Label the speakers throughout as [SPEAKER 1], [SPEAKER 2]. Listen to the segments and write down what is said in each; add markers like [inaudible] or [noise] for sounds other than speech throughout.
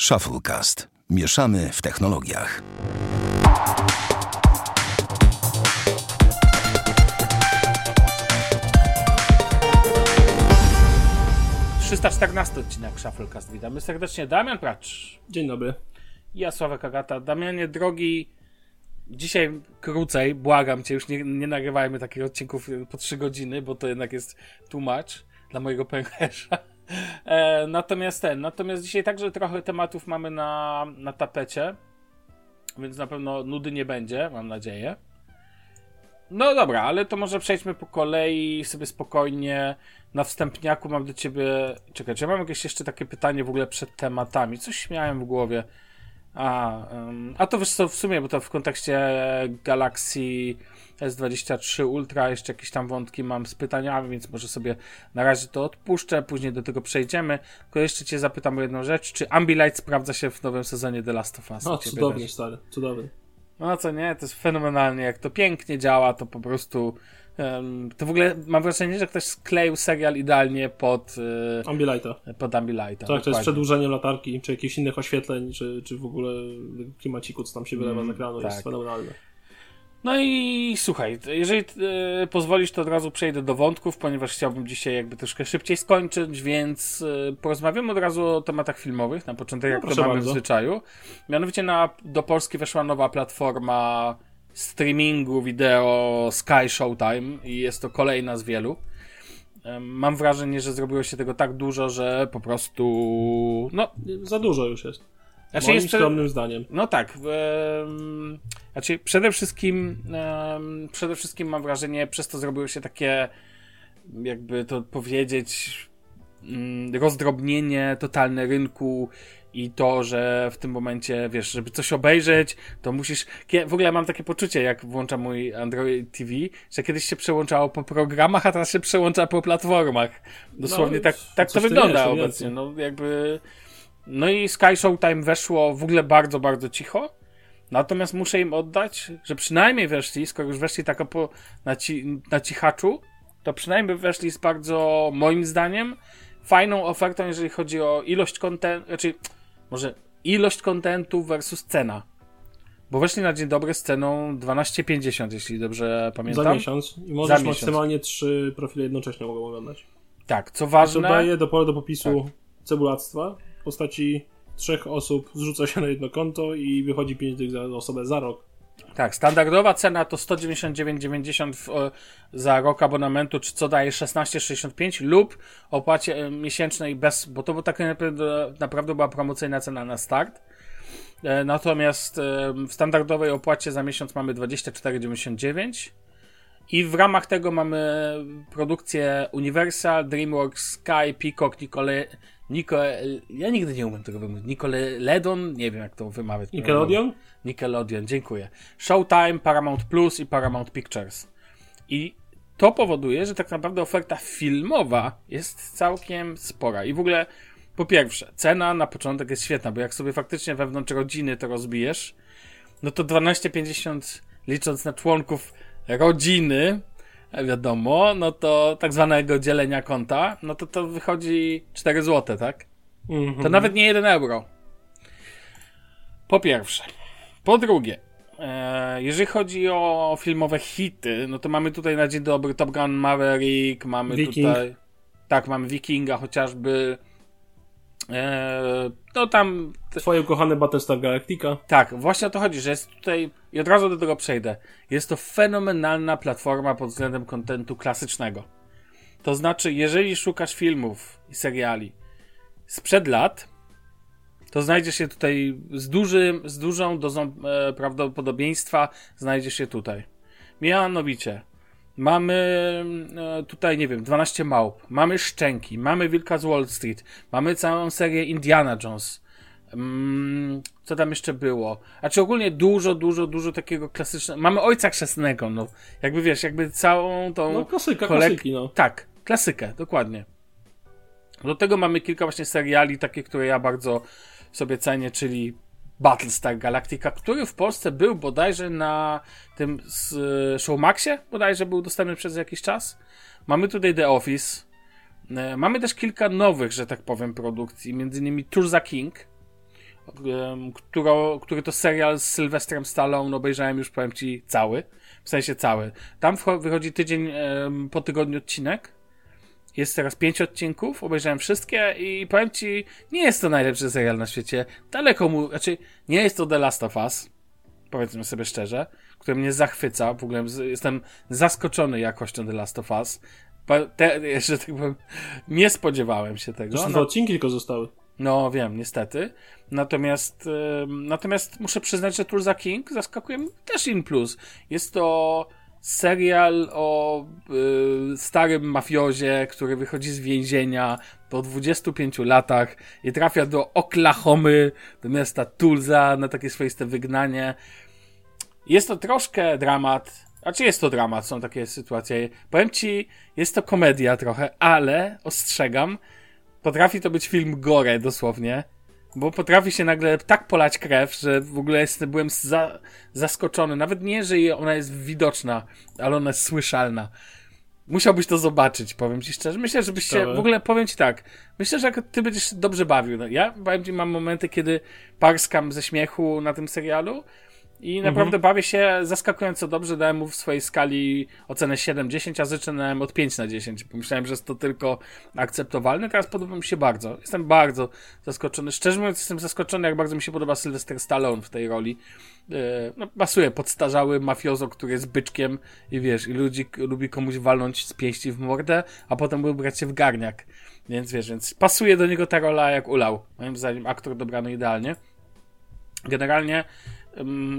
[SPEAKER 1] Shufflecast. Mieszamy w technologiach.
[SPEAKER 2] Trzysta czternasty odcinek Shufflecast. Witamy serdecznie. Damian Pracz.
[SPEAKER 3] Dzień dobry.
[SPEAKER 2] Ja Sławek Agata. Damianie, drogi, dzisiaj krócej, błagam cię, już nie, nie nagrywajmy takich odcinków po trzy godziny, bo to jednak jest too much dla mojego pęcherza. E, natomiast ten, natomiast dzisiaj także trochę tematów mamy na, na tapecie, więc na pewno nudy nie będzie, mam nadzieję. No dobra, ale to może przejdźmy po kolei sobie spokojnie. Na wstępniaku mam do ciebie. Czekaj, czy ja mam jakieś jeszcze takie pytanie w ogóle przed tematami? Coś miałem w głowie. A, um, a to wiesz co, w sumie, bo to w kontekście Galaxy S23 Ultra jeszcze jakieś tam wątki mam z pytaniami, więc może sobie na razie to odpuszczę, później do tego przejdziemy. Tylko jeszcze cię zapytam o jedną rzecz. Czy Ambilight sprawdza się w nowym sezonie The Last of Us?
[SPEAKER 3] No, cudownie, stary, cudownie.
[SPEAKER 2] No co nie, to jest fenomenalnie, jak to pięknie działa, to po prostu to w ogóle mam wrażenie, że ktoś skleił serial idealnie pod,
[SPEAKER 3] Ambilighta.
[SPEAKER 2] e, pod Ambilighta.
[SPEAKER 3] Tak, to jest przedłużeniem latarki, czy jakichś innych oświetleń, czy, czy w ogóle klimaciku, co tam się wylewa
[SPEAKER 2] Mm,
[SPEAKER 3] z ekranu,
[SPEAKER 2] tak.
[SPEAKER 3] jest fenomenalne.
[SPEAKER 2] No i słuchaj, jeżeli e, pozwolisz, to od razu przejdę do wątków, ponieważ chciałbym dzisiaj jakby troszkę szybciej skończyć, więc e, porozmawiamy od razu o tematach filmowych, na początek
[SPEAKER 3] No,
[SPEAKER 2] jak to mamy
[SPEAKER 3] bardzo.
[SPEAKER 2] w zwyczaju. Mianowicie na, do Polski weszła nowa platforma streamingu wideo Sky Showtime i jest to kolejna z wielu. Mam wrażenie, że zrobiło się tego tak dużo, że po prostu. No,
[SPEAKER 3] Za dużo już jest.
[SPEAKER 2] znaczy
[SPEAKER 3] Moim
[SPEAKER 2] jest
[SPEAKER 3] skromnym zdaniem.
[SPEAKER 2] no tak. em, znaczy przede wszystkim przede wszystkim mam wrażenie, przez to zrobiło się takie jakby to powiedzieć mm, rozdrobnienie totalne rynku i to, że w tym momencie, wiesz, żeby coś obejrzeć, to musisz... W ogóle mam takie poczucie, jak włączam mój Android TV, że kiedyś się przełączało po programach, a teraz się przełącza po platformach. Dosłownie
[SPEAKER 3] No,
[SPEAKER 2] tak, tak to wygląda
[SPEAKER 3] jest,
[SPEAKER 2] obecnie.
[SPEAKER 3] ewidentnie.
[SPEAKER 2] No jakby... No i Sky Showtime weszło w ogóle bardzo, bardzo cicho. Natomiast muszę im oddać, że przynajmniej weszli, skoro już weszli tak po, na, ci, na cichaczu, to przynajmniej weszli z bardzo, moim zdaniem, fajną ofertą, jeżeli chodzi o ilość kontentu, znaczy, może ilość kontentu versus cena. Bo weszli na dzień dobry z ceną 12,50, jeśli dobrze pamiętam.
[SPEAKER 3] Za miesiąc. I możesz
[SPEAKER 2] miesiąc.
[SPEAKER 3] maksymalnie trzy profile jednocześnie mogą oglądać.
[SPEAKER 2] Tak, co
[SPEAKER 3] To
[SPEAKER 2] ważne.
[SPEAKER 3] daje do pole do popisu
[SPEAKER 2] Tak.
[SPEAKER 3] cebulactwa w postaci trzech osób zrzuca się na jedno konto i wychodzi 5 dych za osobę za rok.
[SPEAKER 2] Tak, standardowa cena to 199,90 w- o- za rok abonamentu, czy co daje 16,65 lub opłacie e, miesięcznej bez, bo to tak naprawdę, była promocyjna cena na start. E, Natomiast e, w standardowej opłacie za miesiąc mamy 24,99 i w ramach tego mamy produkcję Universal, DreamWorks, Sky, Peacock, Nicole, Nicole, ja nigdy nie umiem tego wymówić, Nickelodeon, nie wiem jak to wymawiać.
[SPEAKER 3] Nickelodeon?
[SPEAKER 2] Nickelodeon, dziękuję. Showtime, Paramount Plus i Paramount Pictures. I to powoduje, że tak naprawdę oferta filmowa jest całkiem spora. I w ogóle, po pierwsze, cena na początek jest świetna, bo jak sobie faktycznie wewnątrz rodziny to rozbijesz, no to 12,50 licząc na członków rodziny, wiadomo, no to tak zwanego dzielenia konta, no to to wychodzi 4 zł, tak?
[SPEAKER 3] Mhm.
[SPEAKER 2] To nawet nie 1 euro. Po pierwsze. Po drugie, e, jeżeli chodzi o filmowe hity, no to mamy tutaj na dzień dobry Top Gun Maverick, mamy
[SPEAKER 3] Viking.
[SPEAKER 2] tutaj. Tak, mamy Wikinga chociażby. E, no tam.
[SPEAKER 3] Twoje ukochane Battlestar Galactica.
[SPEAKER 2] Tak, właśnie o to chodzi, że jest tutaj. I od razu do tego przejdę. Jest to fenomenalna platforma pod względem kontentu klasycznego. To znaczy, jeżeli szukasz filmów i seriali sprzed lat, to znajdziesz się tutaj z, dużym, z dużą dozą e, prawdopodobieństwa, znajdziesz się tutaj. Mianowicie, mamy e, tutaj, nie wiem, 12 małp, mamy Szczęki, mamy Wilka z Wall Street, mamy całą serię Indiana Jones. Mm, co tam jeszcze było? A czy ogólnie dużo, dużo, dużo takiego klasycznego. Mamy Ojca Chrzestnego, no. Jakby wiesz, jakby całą tą.
[SPEAKER 3] No klasyka,
[SPEAKER 2] kolek-
[SPEAKER 3] klasyki, no.
[SPEAKER 2] Tak, klasykę, dokładnie. Do tego mamy kilka właśnie seriali, takie, które ja bardzo sobie cenię, czyli Battlestar Galactica, który w Polsce był bodajże na tym y, Showmaxie, bodajże był dostępny przez jakiś czas. Mamy tutaj The Office. E, Mamy też kilka nowych, że tak powiem, produkcji, między innymi Turza King, którą, który to serial z Sylwestrem Stallone obejrzałem już, powiem ci, cały. W sensie cały. Tam wychodzi tydzień po tygodniu odcinek. Jest teraz pięć odcinków, obejrzałem wszystkie i powiem ci, nie jest to najlepszy serial na świecie. Daleko mu, znaczy, nie jest to The Last of Us, powiedzmy sobie szczerze, który mnie zachwyca. W ogóle jestem zaskoczony jakością The Last of Us. Te, [laughs] że tak powiem, nie spodziewałem się tego.
[SPEAKER 3] Zresztą
[SPEAKER 2] No,
[SPEAKER 3] odcinki tylko zostały.
[SPEAKER 2] no wiem, niestety. Natomiast, natomiast muszę przyznać, że Tulsa King zaskakuje mnie też in plus. Jest to serial o y, starym mafiozie, który wychodzi z więzienia po 25 latach i trafia do Oklahomy, do miasta Tulsa na takie swoiste wygnanie. Jest to troszkę dramat. A czy jest to dramat? Są takie sytuacje. Powiem ci, jest to komedia trochę, ale ostrzegam, potrafi to być film gore dosłownie, bo potrafi się nagle tak polać krew, że w ogóle jest, byłem za, zaskoczony. Nawet nie, że ona jest widoczna, ale ona jest słyszalna. Musiałbyś to zobaczyć, powiem ci szczerze. Myślę, żebyś się, w ogóle powiem ci tak, myślę, że ty będziesz się dobrze bawił. No, ja, powiem ci, mam momenty, kiedy parskam ze śmiechu na tym serialu i naprawdę bawię się zaskakująco dobrze. Dałem mu w swojej skali ocenę 7-10, a zaczynałem od 5 na 10. Pomyślałem, że jest to tylko akceptowalne. Teraz podoba mi się bardzo. Jestem bardzo zaskoczony. Szczerze mówiąc, jestem zaskoczony, jak bardzo mi się podoba Sylvester Stallone w tej roli. E, No, pasuje podstarzały mafiozo, który jest byczkiem i wiesz, i ludzi lubi komuś walnąć z pięści w mordę, a potem ubrać się w garniak. Więc wiesz, więc pasuje do niego ta rola jak ulał. Moim zdaniem aktor dobrano idealnie. Generalnie,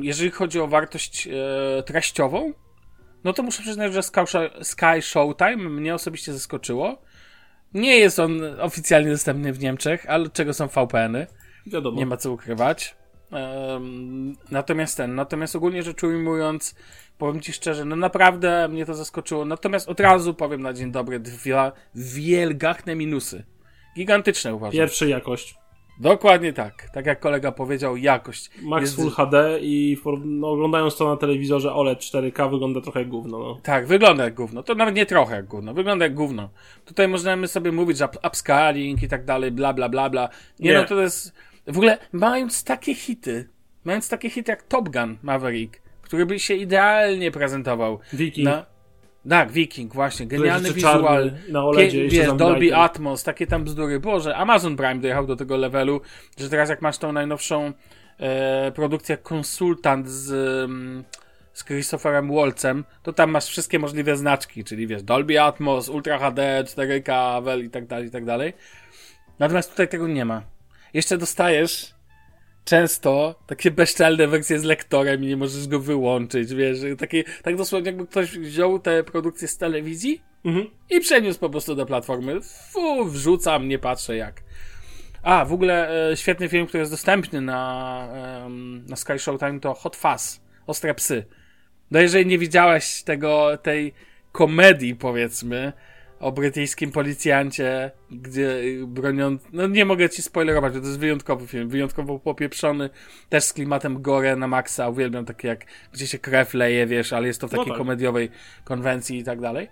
[SPEAKER 2] jeżeli chodzi o wartość e, treściową, no to muszę przyznać, że Sky Show- Sky Showtime mnie osobiście zaskoczyło. Nie jest on oficjalnie dostępny w Niemczech, ale czego są VPN-y?
[SPEAKER 3] Wiadomo.
[SPEAKER 2] Nie ma co ukrywać. Natomiast ten, natomiast ogólnie rzecz ujmując, powiem ci szczerze, no naprawdę mnie to zaskoczyło. Natomiast od razu powiem na dzień dobry dwa wielgachne minusy. Gigantyczne uważam.
[SPEAKER 3] Pierwszy jakość.
[SPEAKER 2] Dokładnie tak. Tak jak kolega powiedział, jakość.
[SPEAKER 3] Max
[SPEAKER 2] jest-
[SPEAKER 3] Full HD i no, oglądając to na telewizorze OLED 4K wygląda trochę jak gówno. No.
[SPEAKER 2] Tak, wygląda jak gówno. To nawet nie trochę jak gówno. Wygląda jak gówno. Tutaj możemy sobie mówić, że up- upscaling i tak dalej, bla, bla, bla, bla. Nie,
[SPEAKER 3] Nie.
[SPEAKER 2] no, to jest... W ogóle, mając takie hity, mając takie hity jak Top Gun Maverick, który by się idealnie prezentował
[SPEAKER 3] Viking.
[SPEAKER 2] na... Tak, Viking, właśnie. Genialny wizual.
[SPEAKER 3] na OLEDzie
[SPEAKER 2] Pie-
[SPEAKER 3] jeszcze
[SPEAKER 2] wiesz, Dolby. Atmos, takie tam bzdury. Boże, Amazon Prime dojechał do tego levelu, że teraz jak masz tą najnowszą e, produkcję Konsultant z, mm, z Christopherem Waltzem, to tam masz wszystkie możliwe znaczki, czyli wiesz, Dolby Atmos, Ultra HD, 4K, Vel i tak dalej, i tak dalej. Natomiast tutaj tego nie ma. Jeszcze dostajesz często takie bezczelne wersje z lektorem i nie możesz go wyłączyć, wiesz, takie, tak dosłownie jakby ktoś wziął te produkcje z telewizji
[SPEAKER 3] Mhm.
[SPEAKER 2] i przeniósł po prostu do platformy. Fu, wrzucam, nie patrzę jak. A, w ogóle e, świetny film, który jest dostępny na, em, na Sky Showtime to Hot Fuzz, Ostre Psy. No jeżeli nie widziałeś tego, tej komedii powiedzmy, o brytyjskim policjancie, gdzie y, bronią... No nie mogę ci spoilerować, bo to jest wyjątkowy film, wyjątkowo popieprzony, też z klimatem gore na maksa, uwielbiam takie jak, gdzie się krew leje, wiesz, ale jest to w
[SPEAKER 3] No
[SPEAKER 2] takiej
[SPEAKER 3] tak.
[SPEAKER 2] komediowej konwencji i tak dalej.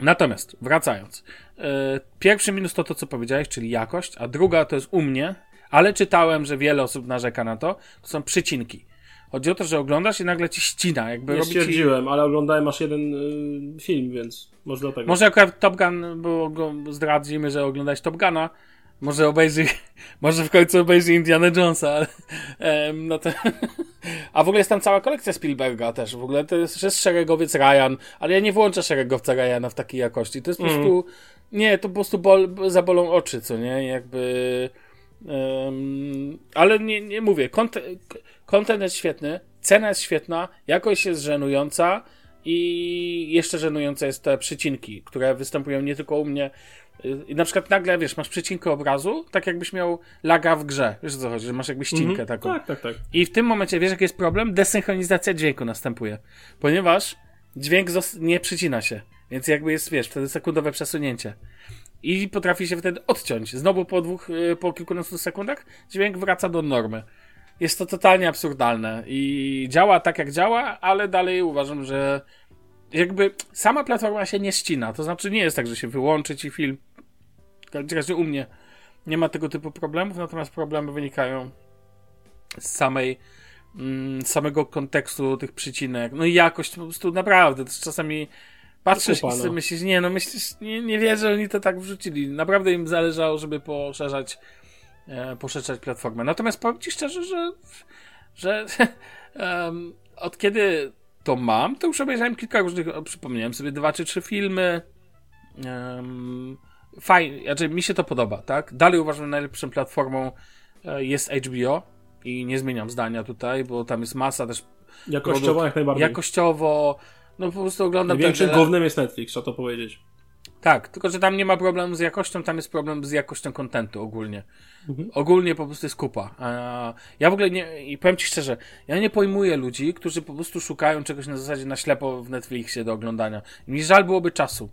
[SPEAKER 2] Natomiast, wracając. e, Pierwszy minus to to, co powiedziałeś, czyli jakość, a druga to jest u mnie, ale czytałem, że wiele osób narzeka na to, to są przycinki. Chodzi o to, że oglądasz i nagle ci ścina, jakby
[SPEAKER 3] Nie
[SPEAKER 2] robi ci...
[SPEAKER 3] stwierdziłem, ale oglądałem aż jeden y, film, więc może dlatego.
[SPEAKER 2] Może akurat Top Gun, bo go zdradzimy, że oglądałeś Top Guna. Może obejrzy, [laughs] może w końcu obejrzy Indiana Jonesa, ale, em, no to, [laughs] a w ogóle jest tam cała kolekcja Spielberga też, w ogóle to jest, jest szeregowiec Ryan, ale ja nie włączę szeregowca Ryana w takiej jakości, to jest po
[SPEAKER 3] Mhm.
[SPEAKER 2] prostu, nie, to po prostu bol, zabolą oczy, co nie, jakby, em, ale nie, nie mówię, content, content jest świetny, cena jest świetna, jakość jest żenująca, i jeszcze żenujące jest te przycinki, które występują nie tylko u mnie. I na przykład nagle, wiesz, masz przycinkę obrazu, tak jakbyś miał laga w grze. Wiesz co chodzi, że masz jakby ścinkę
[SPEAKER 3] Mhm.
[SPEAKER 2] taką.
[SPEAKER 3] Tak, tak, tak.
[SPEAKER 2] I w tym momencie, wiesz jaki jest problem? Desynchronizacja dźwięku następuje. Ponieważ dźwięk nie przycina się. Więc jakby jest, wiesz, wtedy sekundowe przesunięcie. I potrafi się wtedy odciąć. Znowu po dwóch, y, po kilkunastu sekundach dźwięk wraca do normy. Jest to totalnie absurdalne i działa tak jak działa, ale dalej uważam, że jakby sama platforma się nie ścina. To znaczy nie jest tak, że się wyłączy ci film. Raczej u mnie nie ma tego typu problemów, natomiast problemy wynikają z samej mm, samego kontekstu tych przycinek. No i jakość po prostu naprawdę, to czasami patrzysz
[SPEAKER 3] Kupa,
[SPEAKER 2] i
[SPEAKER 3] no.
[SPEAKER 2] sobie myślisz, nie no myślisz, nie, nie wierzę, że oni to tak wrzucili. Naprawdę im zależało, żeby poszerzać e, poszerzać platformę. Natomiast powiem ci szczerze, że że [laughs] em, od kiedy to mam, to już obejrzałem kilka różnych, o, przypomniałem sobie dwa czy trzy filmy. Um, fajnie, znaczy mi się to podoba, tak? Dalej uważam, że najlepszą platformą e, jest HBO i nie zmieniam zdania tutaj, bo tam jest masa też
[SPEAKER 3] Jakościowo
[SPEAKER 2] produkt-
[SPEAKER 3] jak najbardziej.
[SPEAKER 2] jakościowo, no po prostu oglądam
[SPEAKER 3] Największym
[SPEAKER 2] ten-
[SPEAKER 3] głównym jest Netflix, trzeba to powiedzieć.
[SPEAKER 2] Tak, tylko że tam nie ma problemu z jakością, tam jest problem z jakością kontentu ogólnie.
[SPEAKER 3] Mhm.
[SPEAKER 2] Ogólnie po prostu jest kupa. Ja w ogóle nie, i powiem ci szczerze, ja nie pojmuję ludzi, którzy po prostu szukają czegoś na zasadzie na ślepo w Netflixie do oglądania. Mi żal byłoby czasu.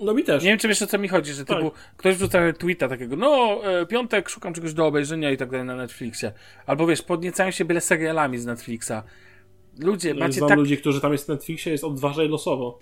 [SPEAKER 3] No mi też.
[SPEAKER 2] Nie wiem, czy wiesz o co mi chodzi, że typu ktoś wrzuca tweeta takiego, no e, piątek szukam czegoś do obejrzenia i tak dalej na Netflixie. Albo wiesz, podniecają się byle serialami z Netflixa. Ludzie, macie
[SPEAKER 3] Znam
[SPEAKER 2] tak...
[SPEAKER 3] ludzi, którzy tam jest w Netflixie, jest odważaj losowo.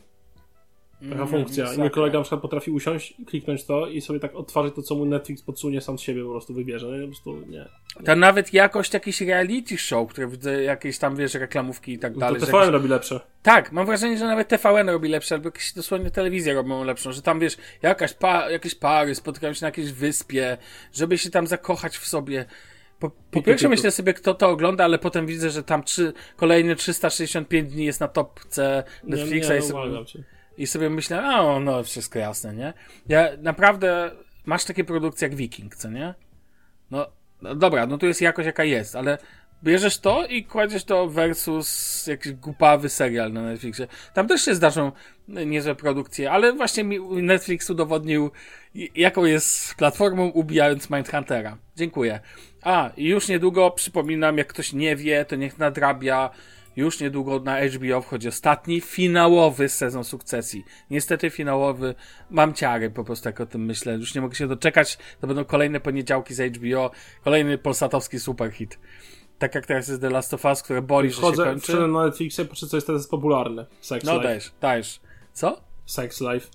[SPEAKER 3] Taka
[SPEAKER 2] Mm,
[SPEAKER 3] funkcja. I mój kolega na przykład potrafi usiąść, kliknąć to i sobie tak odtwarzać to, co mu Netflix podsunie, sam z siebie po prostu wybierze. No i po prostu nie.
[SPEAKER 2] Ta nawet jakość jakichś reality show, które widzę, jakieś tam, wiesz, reklamówki i tak
[SPEAKER 3] To
[SPEAKER 2] dalej. że
[SPEAKER 3] TVN
[SPEAKER 2] jakieś-
[SPEAKER 3] robi lepsze.
[SPEAKER 2] Tak, mam wrażenie, że nawet TVN robi lepsze, albo jakieś dosłownie telewizje robią lepszą, że tam, wiesz, jakaś pa, jakieś pary spotykają się na jakiejś wyspie, żeby się tam zakochać w sobie. Po, po pierwsze myślę sobie, kto to ogląda, ale potem widzę, że tam trzy, kolejne 365 dni jest na topce Netflixa
[SPEAKER 3] nie, nie,
[SPEAKER 2] i, sobie. I sobie myślę, a no, wszystko jasne, nie? Ja naprawdę, masz takie produkcje jak Viking, co nie? No, no dobra, no tu jest jakość jaka jest, ale bierzesz to i kładziesz to versus jakiś głupawy serial na Netflixie. Tam też się zdarzą niezłe produkcje, ale właśnie Netflix udowodnił, jaką jest platformą, ubijając Mindhuntera. Dziękuję. A, już niedługo, przypominam, jak ktoś nie wie, to niech nadrabia. Już niedługo na HBO wchodzi ostatni, finałowy sezon sukcesji. Niestety finałowy, mam ciary po prostu, jak o tym myślę. Już nie mogę się doczekać. To będą kolejne poniedziałki z HBO, kolejny polsatowski superhit. Tak jak teraz jest The Last of Us, które boli, że się
[SPEAKER 3] Wchodzę,
[SPEAKER 2] kończy.
[SPEAKER 3] wszedłem na Netflixie, patrzę, co jest teraz popularne. Sex
[SPEAKER 2] No
[SPEAKER 3] Life.
[SPEAKER 2] dajesz, dajesz. Co?
[SPEAKER 3] Sex Life.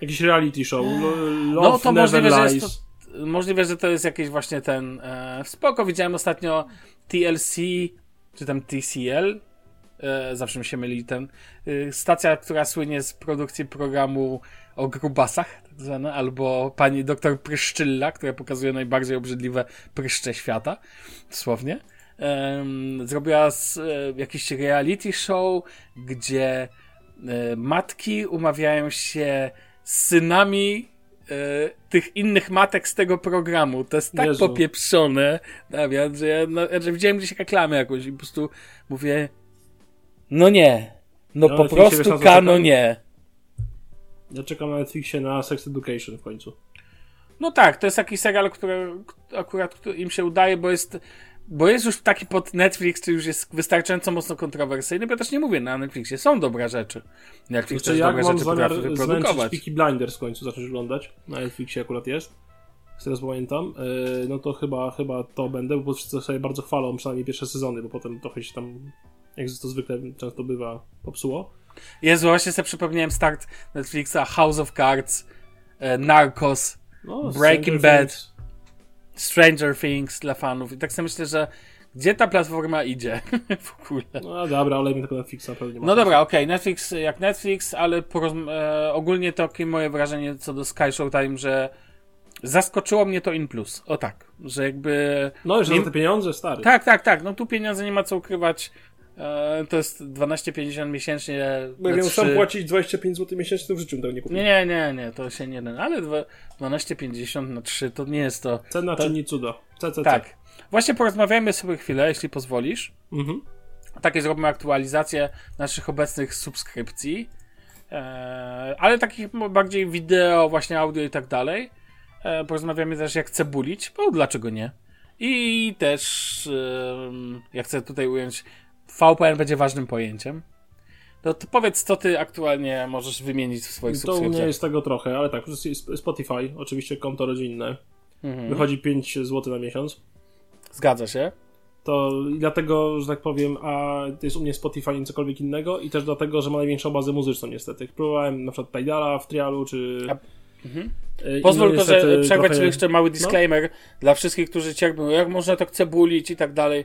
[SPEAKER 3] Jakiś reality show. Lo-
[SPEAKER 2] No
[SPEAKER 3] Love
[SPEAKER 2] to możliwe, że jest
[SPEAKER 3] Lies.
[SPEAKER 2] to, możliwe, że to jest jakiś właśnie ten e, spoko, widziałem ostatnio TLC, czy tam TCL, e, zawsze mi się myli ten, e, stacja, która słynie z produkcji programu o grubasach, tak zwane, albo pani doktor Pryszczylla, która pokazuje najbardziej obrzydliwe pryszcze świata, dosłownie. Em, zrobiła z, e, jakiś reality show, gdzie e, matki umawiają się z synami e, tych innych matek z tego programu. To jest tak
[SPEAKER 3] Jezu.
[SPEAKER 2] popieprzone, Damian, że ja no, że widziałem gdzieś reklamę jakąś i po prostu mówię no nie. No
[SPEAKER 3] Ja
[SPEAKER 2] po prostu kano nie.
[SPEAKER 3] Ja czekam na Netflixie na Sex Education w końcu.
[SPEAKER 2] No tak, to jest taki serial, który akurat który im się udaje, bo jest bo jest już taki pod Netflix, czy już jest wystarczająco mocno kontrowersyjny, bo ja też nie mówię, na Netflixie są dobre rzeczy. Netflix
[SPEAKER 3] Znaczy,
[SPEAKER 2] też dobre rzeczy potrafi wyprodukować.
[SPEAKER 3] Peaky Blinders w końcu zacząć oglądać, na Netflixie akurat jest, z teraz pamiętam, yy, no to chyba, chyba to będę, bo wszyscy sobie bardzo chwalą, przynajmniej pierwsze sezony, bo potem trochę się tam, jak to zwykle często bywa, popsuło.
[SPEAKER 2] Jezu, właśnie sobie przypomniałem start Netflixa, House of Cards, e, Narcos,
[SPEAKER 3] No,
[SPEAKER 2] Breaking Bad. Stranger Things dla fanów. I tak sobie myślę, że gdzie ta platforma idzie [laughs] w ogóle.
[SPEAKER 3] No dobra, olejmy tego Netflixa, pewnie
[SPEAKER 2] No dobra, okej, Netflix jak Netflix, ale porozm- e, ogólnie to takie moje wrażenie co do Sky Showtime, że zaskoczyło mnie to in plus. O tak, że jakby...
[SPEAKER 3] No, że
[SPEAKER 2] Nie-
[SPEAKER 3] za te pieniądze, stary.
[SPEAKER 2] Tak, tak, tak, no tu pieniądze nie ma co ukrywać. E, to jest 12,50 miesięcznie
[SPEAKER 3] Bo miał sam
[SPEAKER 2] trzy-
[SPEAKER 3] płacić 25 zł miesięcznie, to w życiu tego nie kupił.
[SPEAKER 2] Nie, nie, nie, to się nie da. Ale dwa- 12,50 na 3 to nie jest to...
[SPEAKER 3] Cena
[SPEAKER 2] to-
[SPEAKER 3] czyni cuda. CCC.
[SPEAKER 2] Tak. Właśnie porozmawiajmy sobie chwilę, jeśli pozwolisz.
[SPEAKER 3] Mhm.
[SPEAKER 2] Takie zrobimy aktualizację naszych obecnych subskrypcji, e, ale takich bardziej wideo, właśnie audio i tak dalej. E, porozmawiamy też jak cebulić, bo dlaczego nie. I też, em, jak chcę tutaj ująć, VPN będzie ważnym pojęciem. To, to powiedz, co ty aktualnie możesz wymienić w swoich
[SPEAKER 3] To u mnie
[SPEAKER 2] subskrypcjach.
[SPEAKER 3] jest tego trochę, ale tak, Spotify, oczywiście konto rodzinne,
[SPEAKER 2] Mhm.
[SPEAKER 3] wychodzi 5 zł na miesiąc.
[SPEAKER 2] Zgadza się.
[SPEAKER 3] To i dlatego, że tak powiem, a to jest u mnie Spotify nie cokolwiek innego i też dlatego, że ma największą bazę muzyczną niestety. Próbowałem na przykład Tidala w trialu, czy
[SPEAKER 2] A-
[SPEAKER 3] Y, i
[SPEAKER 2] Pozwól
[SPEAKER 3] no
[SPEAKER 2] to, że przerwać
[SPEAKER 3] trochę-
[SPEAKER 2] jeszcze mały disclaimer dla wszystkich, którzy cierpią, jak można to cebulić i tak dalej.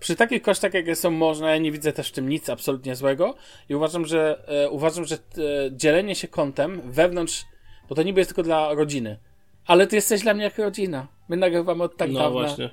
[SPEAKER 2] Przy takich kosztach, jakie są można, ja nie widzę też w tym nic absolutnie złego i uważam, że e, uważam, że e, dzielenie się kontem wewnątrz, bo to niby jest tylko dla rodziny, ale ty jesteś dla mnie jak rodzina. My nagrywamy od tak
[SPEAKER 3] No
[SPEAKER 2] dawna.
[SPEAKER 3] właśnie.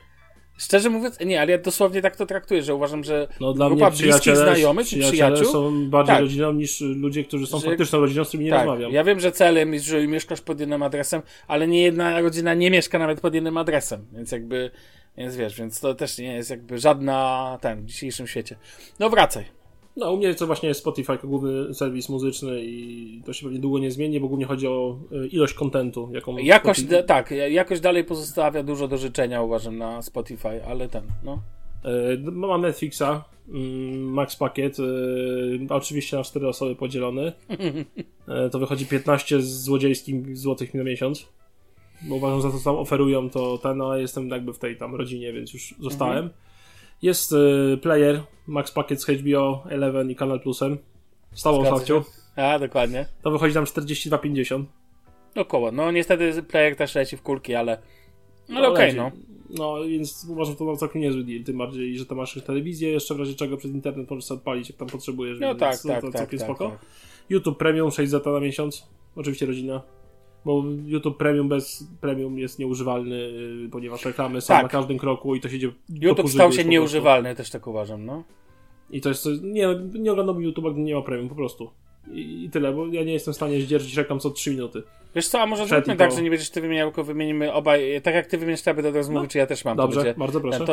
[SPEAKER 2] Szczerze mówiąc, nie, ale ja dosłownie tak to traktuję, że uważam, że
[SPEAKER 3] No dla
[SPEAKER 2] grupa bliskich znajomych
[SPEAKER 3] przyjaciele
[SPEAKER 2] przyjaciół
[SPEAKER 3] są bardziej
[SPEAKER 2] Tak.
[SPEAKER 3] rodziną niż ludzie, którzy są
[SPEAKER 2] Że-
[SPEAKER 3] faktyczną rodziną, z którymi nie
[SPEAKER 2] tak,
[SPEAKER 3] rozmawiam.
[SPEAKER 2] ja wiem, że celem jest, że mieszkasz pod jednym adresem, ale nie jedna rodzina nie mieszka nawet pod jednym adresem, więc jakby, więc wiesz, więc to też nie jest jakby żadna, ten, w dzisiejszym świecie. No wracaj.
[SPEAKER 3] No u mnie to właśnie jest Spotify jako główny serwis muzyczny i to się pewnie długo nie zmieni, bo głównie chodzi o y, ilość kontentu, jaką...
[SPEAKER 2] Jakoś,
[SPEAKER 3] Spotify-
[SPEAKER 2] tak, jakoś dalej pozostawia dużo do życzenia, uważam, na Spotify, ale ten, no.
[SPEAKER 3] Y, Mam Netflixa, mm, Max Pakiet, y, oczywiście na 4 osoby podzielony. [laughs] To wychodzi 15 złodziejskich złotych na miesiąc. Bo uważam, że to co tam oferują, to ten, no jestem jakby w tej tam rodzinie, więc już zostałem. Jest y, player, Max Pakiet z HBO, Eleven i Kanal Plusem. Stałą
[SPEAKER 2] się. A, dokładnie.
[SPEAKER 3] To wychodzi tam 42,50.
[SPEAKER 2] Około. No niestety player też leci w kulki, ale, ale
[SPEAKER 3] No,
[SPEAKER 2] okej,
[SPEAKER 3] leci.
[SPEAKER 2] no.
[SPEAKER 3] No, więc uważam, że to całkiem niezły deal, tym bardziej, że to masz telewizję jeszcze, w razie czego przez internet możesz odpalić, jak tam potrzebujesz,
[SPEAKER 2] No
[SPEAKER 3] więc
[SPEAKER 2] tak,
[SPEAKER 3] to,
[SPEAKER 2] tak,
[SPEAKER 3] to
[SPEAKER 2] tak,
[SPEAKER 3] całkiem
[SPEAKER 2] tak,
[SPEAKER 3] spoko.
[SPEAKER 2] tak.
[SPEAKER 3] YouTube Premium 6 zeta na miesiąc, oczywiście rodzina, bo YouTube Premium bez Premium jest nieużywalny, yy, ponieważ reklamy są
[SPEAKER 2] Tak.
[SPEAKER 3] na każdym kroku i to się dzieje
[SPEAKER 2] YouTube stał się nieużywalny, też tak uważam, no.
[SPEAKER 3] I to jest, coś- nie, nie oglądam YouTube'a, gdy nie ma Premium, po prostu. I, I tyle, bo ja nie jestem w stanie zdzierżyć reklam co 3 minuty.
[SPEAKER 2] Wiesz co, a może zróbmy tak, że nie będziesz ty wymieniał, tylko wymienimy obaj, tak jak ty wymienisz, to ja będę od razu mówił, czy ja też mam.
[SPEAKER 3] Dobrze,
[SPEAKER 2] będzie,
[SPEAKER 3] bardzo proszę.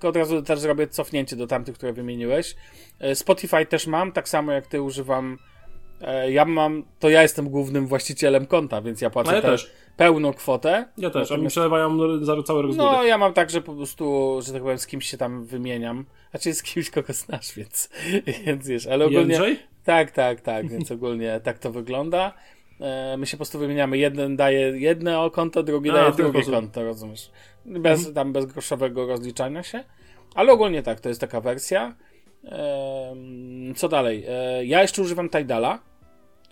[SPEAKER 2] to od razu też zrobię cofnięcie do tamtych, które wymieniłeś. E, Spotify też mam, tak samo jak ty używam. E, Ja mam, to ja jestem głównym właścicielem konta, więc ja płacę
[SPEAKER 3] No ja też.
[SPEAKER 2] pełną kwotę.
[SPEAKER 3] Ja też, a mi
[SPEAKER 2] Natomiast-
[SPEAKER 3] przelewają za cały rok.
[SPEAKER 2] No, ja mam tak, że po prostu, że tak powiem, z kimś się tam wymieniam. Znaczy z kimś, kogo znasz, [laughs] więc, więc wiesz, ale ogólnie...
[SPEAKER 3] Jędrzej?
[SPEAKER 2] Tak, tak, tak, więc ogólnie [laughs] tak to wygląda. E, my się po prostu wymieniamy. Jeden daje jedno konto, drugi
[SPEAKER 3] A,
[SPEAKER 2] daje drugie
[SPEAKER 3] sposób.
[SPEAKER 2] konto, rozumiesz? Bez, Tam bez groszowego rozliczania się. Ale ogólnie tak, to jest taka wersja. Co dalej? E, ja jeszcze używam Tidala.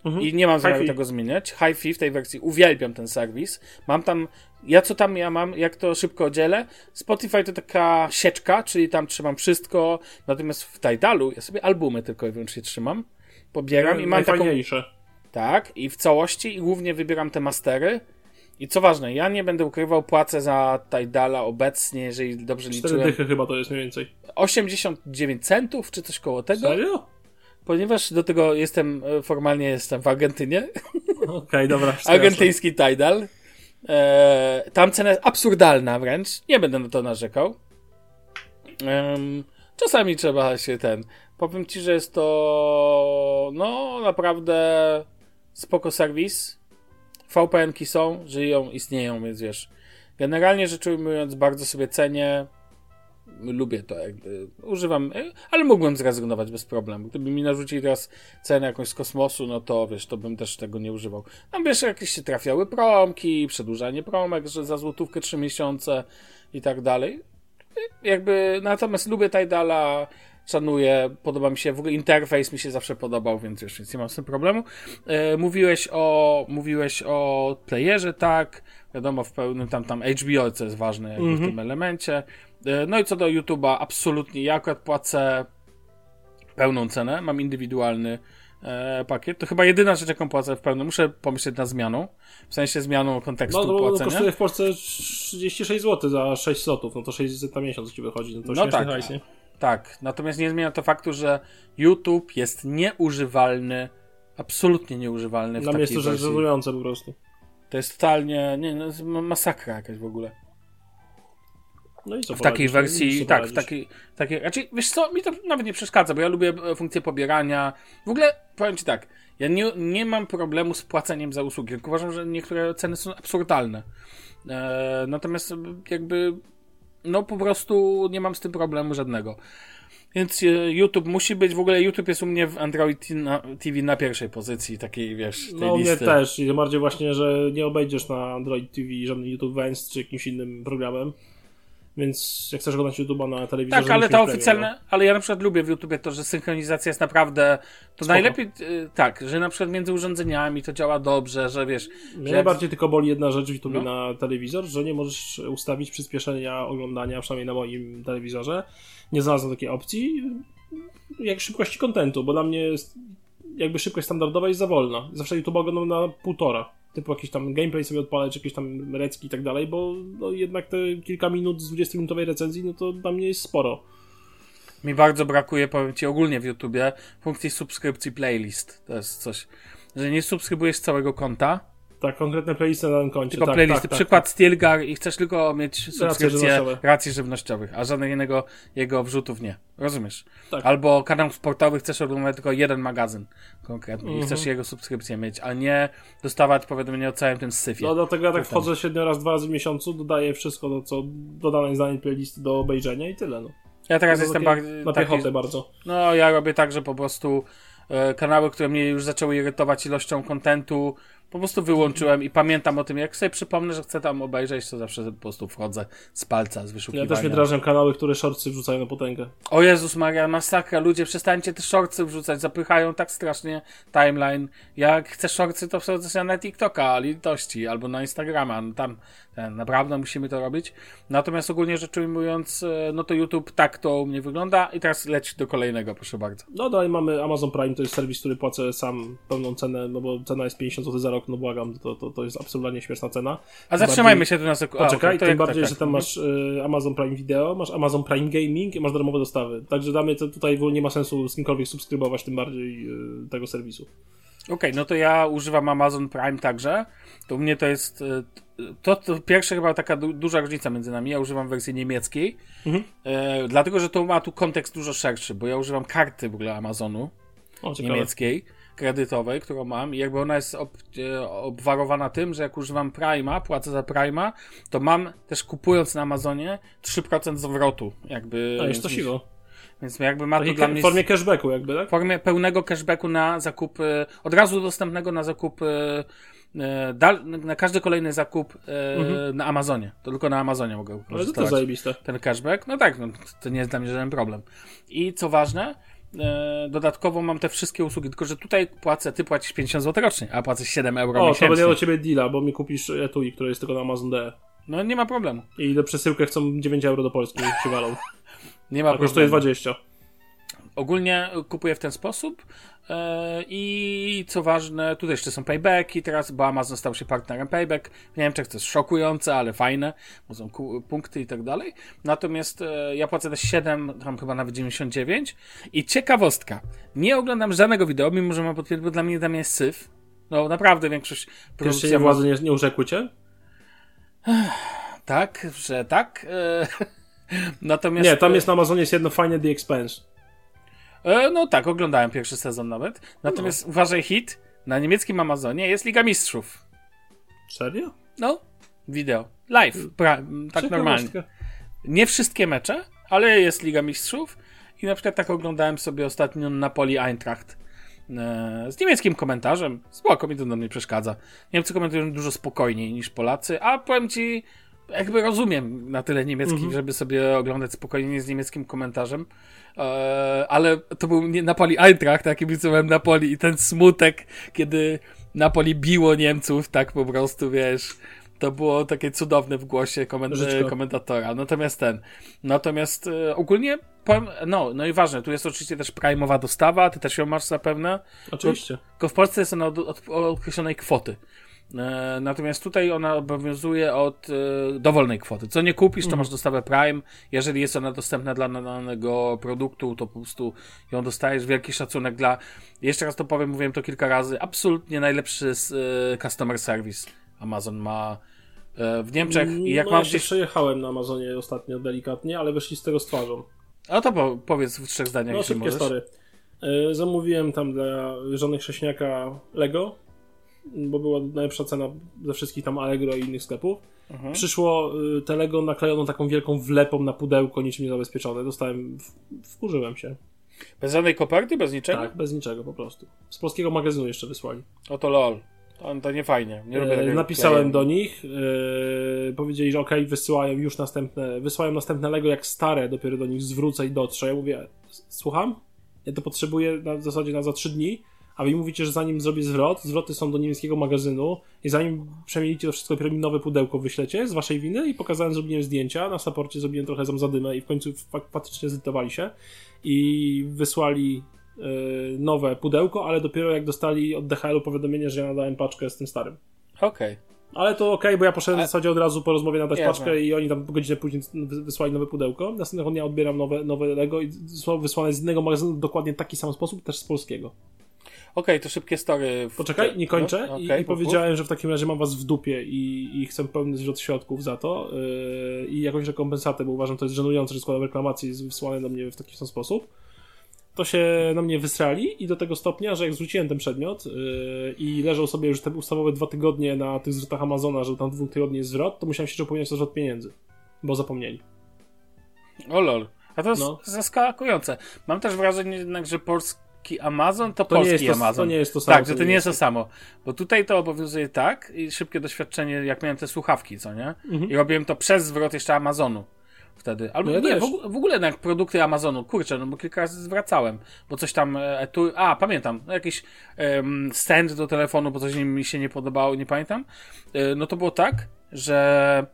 [SPEAKER 3] Mhm.
[SPEAKER 2] I nie mam zamiaru tego zmieniać. HiFi w tej wersji uwielbiam ten serwis. Mam tam, ja co tam ja mam, jak to szybko dzielę. Spotify to taka sieczka, czyli tam trzymam wszystko. Natomiast w Tidalu ja sobie albumy tylko i wyłącznie trzymam. Pobieram i mam taką. Tak, i w całości i głównie wybieram te mastery. I co ważne, ja nie będę ukrywał, płacę za Tidala obecnie, jeżeli dobrze liczyłem,
[SPEAKER 3] dychy chyba to jest mniej więcej.
[SPEAKER 2] 89 centów, czy coś koło tego.
[SPEAKER 3] Serio?
[SPEAKER 2] Ponieważ do tego jestem, e, formalnie jestem w Argentynie.
[SPEAKER 3] Okej, dobra. [laughs]
[SPEAKER 2] Argentyński Tidal. E, tam cena jest absurdalna wręcz. Nie będę na to narzekał. Em, czasami trzeba się ten. Powiem ci, że jest to no naprawdę spoko serwis. VPN-ki są, żyją, istnieją, więc wiesz. Generalnie rzecz ujmując, bardzo sobie cenię. Lubię to, jakby używam, e, ale mógłbym zrezygnować bez problemu. Gdyby mi narzucili teraz cenę jakąś z kosmosu, no to wiesz, to bym też tego nie używał. Tam wiesz, jakieś się trafiały promki, przedłużanie promek, że za złotówkę 3 miesiące i tak dalej. Jakby, natomiast lubię Tidala, szanuję, podoba mi się, w ogóle interfejs mi się zawsze podobał, więc wiesz, więc nie mam z tym problemu. E, mówiłeś o, mówiłeś o playerze, tak, wiadomo, w pełnym tam, tam HBO, co jest ważne jakby w tym elemencie. E, no i co do YouTube'a, absolutnie, ja akurat płacę pełną cenę, mam indywidualny e, pakiet. To chyba jedyna rzecz, jaką płacę w pełnym. Muszę pomyśleć nad zmianą, w sensie zmianą kontekstu
[SPEAKER 3] No, to
[SPEAKER 2] płacenia.
[SPEAKER 3] kosztuje w Polsce 36 zł za 6 slotów, no to 600 na miesiąc ci wychodzi, no to
[SPEAKER 2] No tak.
[SPEAKER 3] hajs, nie?
[SPEAKER 2] Tak, natomiast nie zmienia to faktu, że YouTube jest nieużywalny, absolutnie nieużywalny w
[SPEAKER 3] Dla mnie jest to żenujące po prostu.
[SPEAKER 2] To jest totalnie, nie, no, masakra jakaś w ogóle.
[SPEAKER 3] No i co
[SPEAKER 2] W takiej
[SPEAKER 3] poradzisz?
[SPEAKER 2] wersji, tak, w takiej, takiej, znaczy, wiesz co, mi to nawet nie przeszkadza, bo ja lubię e, funkcję pobierania. W ogóle, powiem ci tak, ja nie, nie mam problemu z płaceniem za usługi, tylko uważam, że niektóre ceny są absurdalne. E, natomiast e, jakby, no po prostu nie mam z tym problemu żadnego. Więc e, YouTube musi być, w ogóle YouTube jest u mnie w Android TV na pierwszej pozycji, takiej, wiesz, tej
[SPEAKER 3] No u mnie też i tym bardziej właśnie, że nie obejdziesz na Android TV żadnym YouTube Vanced czy jakimś innym programem. Więc jak chcesz oglądać YouTube'a na telewizorze...
[SPEAKER 2] Tak, ale ta
[SPEAKER 3] premium,
[SPEAKER 2] oficjalne, ale ja na przykład lubię w YouTubie to, że synchronizacja jest naprawdę, to
[SPEAKER 3] Spoko.
[SPEAKER 2] najlepiej, y, tak, że na przykład między urządzeniami to działa dobrze, że wiesz,
[SPEAKER 3] Mnie najbardziej tylko boli jedna rzecz w YouTube
[SPEAKER 2] No.
[SPEAKER 3] na telewizor, że nie możesz ustawić przyspieszenia oglądania, przynajmniej na moim telewizorze. Nie znalazłem takiej opcji. Jak szybkości kontentu, bo dla mnie jest, jakby szybkość standardowa jest za wolna. Zawsze YouTube oglądam na półtora. Typu jakiś tam gameplay sobie odpalać, jakieś tam recki i tak dalej, bo no, jednak te kilka minut z 20-minutowej recenzji, no to dla mnie jest sporo.
[SPEAKER 2] mi bardzo brakuje, powiem ci ogólnie w YouTubie, funkcji subskrypcji playlist, to jest coś, że nie subskrybujesz całego konta,
[SPEAKER 3] Tak, konkretne playlisty na danym koncie.
[SPEAKER 2] tylko
[SPEAKER 3] tak,
[SPEAKER 2] playlisty,
[SPEAKER 3] tak, tak,
[SPEAKER 2] przykład Stilgar i chcesz tylko mieć subskrypcję
[SPEAKER 3] żywnościowe.
[SPEAKER 2] racji żywnościowych, a żadnych innego jego wrzutów nie, rozumiesz?
[SPEAKER 3] Tak.
[SPEAKER 2] Albo kanał sportowy chcesz oglądać tylko jeden magazyn konkretny i
[SPEAKER 3] Mhm.
[SPEAKER 2] chcesz jego subskrypcję mieć, a nie dostawać powiadomienia o całym tym syfie.
[SPEAKER 3] No dlatego ja tak
[SPEAKER 2] To tam.
[SPEAKER 3] wchodzę średnio raz, dwa razy w miesiącu, dodaję wszystko, to, co dodane zdanie playlisty do obejrzenia i tyle. No.
[SPEAKER 2] Ja teraz jestem bardziej
[SPEAKER 3] Na
[SPEAKER 2] taki,
[SPEAKER 3] piechotę bardzo.
[SPEAKER 2] No, ja robię tak, że po prostu e, kanały, które mnie już zaczęły irytować ilością kontentu, po prostu wyłączyłem i pamiętam o tym, jak sobie przypomnę, że chcę tam obejrzeć, to zawsze po prostu wchodzę z palca, z
[SPEAKER 3] Ja
[SPEAKER 2] wyszukiwania.
[SPEAKER 3] też mnie drażnią kanały, które shortsy wrzucają na potęgę.
[SPEAKER 2] O Jezus Maria, masakra, ludzie, przestańcie te shortsy wrzucać, zapychają tak strasznie timeline. Jak chcę shortsy, to wchodzę na TikToka, litości, albo na Instagrama, no tam ten, naprawdę musimy to robić. Natomiast ogólnie rzecz ujmując, e, no to YouTube tak to u mnie wygląda i teraz leć do kolejnego, proszę bardzo.
[SPEAKER 3] No dalej mamy Amazon Prime, to jest serwis, który płacę sam pełną cenę, no bo cena jest 50 zł za rok, no błagam, to, to, to jest absolutnie śmieszna cena.
[SPEAKER 2] A zatrzymajmy się tu na sekundę.
[SPEAKER 3] Poczekaj,
[SPEAKER 2] to
[SPEAKER 3] tym bardziej,
[SPEAKER 2] tak,
[SPEAKER 3] że tam masz y, Amazon Prime Video, masz Amazon Prime Gaming i masz darmowe dostawy. Także mnie to tutaj w ogóle nie ma sensu z kimkolwiek subskrybować, tym bardziej y, tego serwisu.
[SPEAKER 2] Okej, no to ja używam Amazon Prime także. To u mnie to jest. e, To, to pierwsza chyba taka du duża różnica między nami. Ja używam wersji niemieckiej,
[SPEAKER 3] Mhm.
[SPEAKER 2] e, dlatego że to ma tu kontekst dużo szerszy, bo ja używam karty w ogóle Amazonu
[SPEAKER 3] O,
[SPEAKER 2] niemieckiej, kredytowej, którą mam i jakby ona jest ob, e, obwarowana tym, że jak używam Prima, płacę za Prima, to mam też kupując na Amazonie 3% zwrotu. Jakby,
[SPEAKER 3] A, jest to siwo.
[SPEAKER 2] Więc jakby ma to dla mnie.
[SPEAKER 3] w formie cashbacku jakby, tak?
[SPEAKER 2] w formie pełnego cashbacku na zakupy, od razu dostępnego na zakupy, e, dal, na każdy kolejny zakup e, na Amazonie. To tylko na Amazonie mogę
[SPEAKER 3] Ale to też zajebiste.
[SPEAKER 2] Ten cashback, no tak, no, to nie jest dla mnie żaden problem. I co ważne, e, dodatkowo mam te wszystkie usługi, tylko że tutaj płacę, ty płacisz 50 zł rocznie, a płacę 7 euro
[SPEAKER 3] O, to
[SPEAKER 2] miesięcznie.
[SPEAKER 3] będzie do ciebie deala, bo mi kupisz etui, które jest tylko na Amazon D.
[SPEAKER 2] No nie ma problemu.
[SPEAKER 3] I do przesyłkę chcą 9 euro do Polski, niech przywalą.
[SPEAKER 2] Nie ma
[SPEAKER 3] kosztuje
[SPEAKER 2] problemu.
[SPEAKER 3] 20.
[SPEAKER 2] Ogólnie kupuję w ten sposób e, i co ważne, tutaj jeszcze są paybacki teraz, bo Amazon stał się partnerem payback. W Niemczech to jest szokujące, ale fajne, bo są punkty i tak dalej. Natomiast e, ja płacę też 7, tam chyba nawet 99 i ciekawostka, nie oglądam żadnego wideo, mimo że mam potwierdzenie, bo dla mnie tam jest syf. No naprawdę większość produkcja...
[SPEAKER 3] nie władze nie, nie urzekły cię?
[SPEAKER 2] Tak, że tak. [laughs] E, [laughs] natomiast...
[SPEAKER 3] Nie, tam jest na Amazonie jest jedno fajne The Expense.
[SPEAKER 2] E, no tak, oglądałem pierwszy sezon nawet. Natomiast uważaj hit, na niemieckim Amazonie jest Liga Mistrzów.
[SPEAKER 3] Serio?
[SPEAKER 2] No, wideo. Live, pra, tak normalnie. Nie wszystkie mecze, ale jest Liga Mistrzów. I na przykład tak oglądałem sobie ostatnio Napoli Eintracht e, z niemieckim komentarzem. Spoko, mi to do mnie przeszkadza. Niemcy komentują dużo spokojniej niż Polacy, a powiem ci, jakby rozumiem na tyle niemiecki, żeby sobie oglądać spokojnie z niemieckim komentarzem. E, ale to był Napoli Eintracht, tak kibicowałem Napoli i ten smutek, kiedy Napoli biło Niemców, tak po prostu, wiesz, to było takie cudowne w głosie
[SPEAKER 3] Życzko.
[SPEAKER 2] komentatora. Natomiast ten, natomiast e, ogólnie powiem, no, no i ważne, tu jest oczywiście też prime'owa dostawa, ty też ją masz zapewne,
[SPEAKER 3] Oczywiście.
[SPEAKER 2] tylko w Polsce jest ona od, od, od określonej kwoty. E, Natomiast tutaj ona obowiązuje od e, dowolnej kwoty. Co nie kupisz, to masz dostawę Prime. Jeżeli jest ona dostępna dla danego produktu, to po prostu ją dostajesz. Wielki szacunek dla. Jeszcze raz to powiem, mówiłem to kilka razy. Absolutnie najlepszy e, customer service Amazon ma w Niemczech. I jak
[SPEAKER 3] no,
[SPEAKER 2] mam
[SPEAKER 3] ja się
[SPEAKER 2] gdzieś.
[SPEAKER 3] przejechałem na Amazonie ostatnio delikatnie, ale wyszli z tego z twarzą.
[SPEAKER 2] No to po, powiedz w trzech zdaniach,
[SPEAKER 3] No
[SPEAKER 2] jeśli możesz.
[SPEAKER 3] story. Zamówiłem tam dla żony chrześniaka Lego, bo była najlepsza cena ze wszystkich tam Allegro i innych sklepów.
[SPEAKER 2] Mhm.
[SPEAKER 3] Przyszło y, te Lego naklejono taką wielką wlepą na pudełko, niczym niezabezpieczone. Dostałem, w, wkurzyłem się.
[SPEAKER 2] Bez żadnej koperty, bez niczego?
[SPEAKER 3] Tak, bez niczego po prostu. Z polskiego magazynu jeszcze wysłali.
[SPEAKER 2] Oto lol. To, to nie fajnie. Nie lubię
[SPEAKER 3] E, napisałem
[SPEAKER 2] klejem.
[SPEAKER 3] do nich, e, powiedzieli, że ok, wysyłają już następne, wysyłają następne Lego, jak stare dopiero do nich zwrócę i dotrze. Ja mówię, słucham? Ja to potrzebuję na, w zasadzie na za trzy dni, a wy mówicie, że zanim zrobię zwrot, zwroty są do niemieckiego magazynu i zanim przemienicie to wszystko, dopiero mi nowe pudełko wyślecie z waszej winy i pokazałem, zrobiłem zdjęcia, na saporcie zrobiłem trochę zam zadymę i w końcu fak- faktycznie zlitowali się i wysłali e, nowe pudełko, ale dopiero jak dostali od DHL-u powiadomienie, że ja nadałem paczkę z tym starym.
[SPEAKER 2] Okej.
[SPEAKER 3] Ale to okej, bo ja poszedłem
[SPEAKER 2] A-
[SPEAKER 3] w zasadzie od razu po rozmowie nadać
[SPEAKER 2] Jasne.
[SPEAKER 3] paczkę i oni tam godzinę później wy- wysłali nowe pudełko. Następnego dnia odbieram nowe, nowe Lego i wysłane z innego magazynu w dokładnie taki sam sposób, też z polskiego.
[SPEAKER 2] Okej, to szybkie story. w-
[SPEAKER 3] Poczekaj, nie kończę.
[SPEAKER 2] No,
[SPEAKER 3] I,
[SPEAKER 2] okej,
[SPEAKER 3] I
[SPEAKER 2] mów,
[SPEAKER 3] powiedziałem, że w takim razie mam was w dupie i, i chcę pełny zwrot środków za to yy, i jakąś rekompensatę, bo uważam, to jest żenujące, że składam reklamację i jest wysłane do mnie w taki sam sposób. To się na mnie wysrali i do tego stopnia, że jak zwróciłem ten przedmiot yy, i leżał sobie już te ustawowe dwa tygodnie na tych zwrotach Amazona, że tam dwóch tygodni jest zwrot, to musiałem się upomnieć o zwrot pieniędzy, bo zapomnieli.
[SPEAKER 2] O lol. A to jest
[SPEAKER 3] No.
[SPEAKER 2] zaskakujące. Mam też wrażenie jednak, że polski Amazon to,
[SPEAKER 3] To nie,
[SPEAKER 2] polski
[SPEAKER 3] jest to,
[SPEAKER 2] Amazon.
[SPEAKER 3] to nie jest to samo.
[SPEAKER 2] tak, że to nie jest to samo. Bo tutaj to obowiązuje tak i szybkie doświadczenie, jak miałem te słuchawki, co nie?
[SPEAKER 3] Mhm.
[SPEAKER 2] I robiłem to przez zwrot jeszcze Amazonu. Wtedy. Albo
[SPEAKER 3] No ja
[SPEAKER 2] nie,
[SPEAKER 3] też.
[SPEAKER 2] w, ogó- w ogóle jednak produkty Amazonu, kurczę, no bo kilka razy zwracałem, bo coś tam, e, tu, a pamiętam, no jakiś stand do telefonu, bo coś mi się nie podobało, nie pamiętam. E, no to było tak, że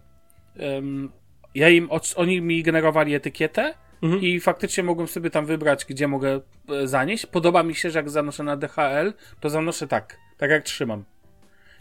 [SPEAKER 2] ja im, oni mi generowali etykietę
[SPEAKER 3] Mhm.
[SPEAKER 2] i faktycznie mogłem sobie tam wybrać, gdzie mogę e, zanieść. Podoba mi się, że jak zanoszę na DHL, to zanoszę tak, tak jak trzymam.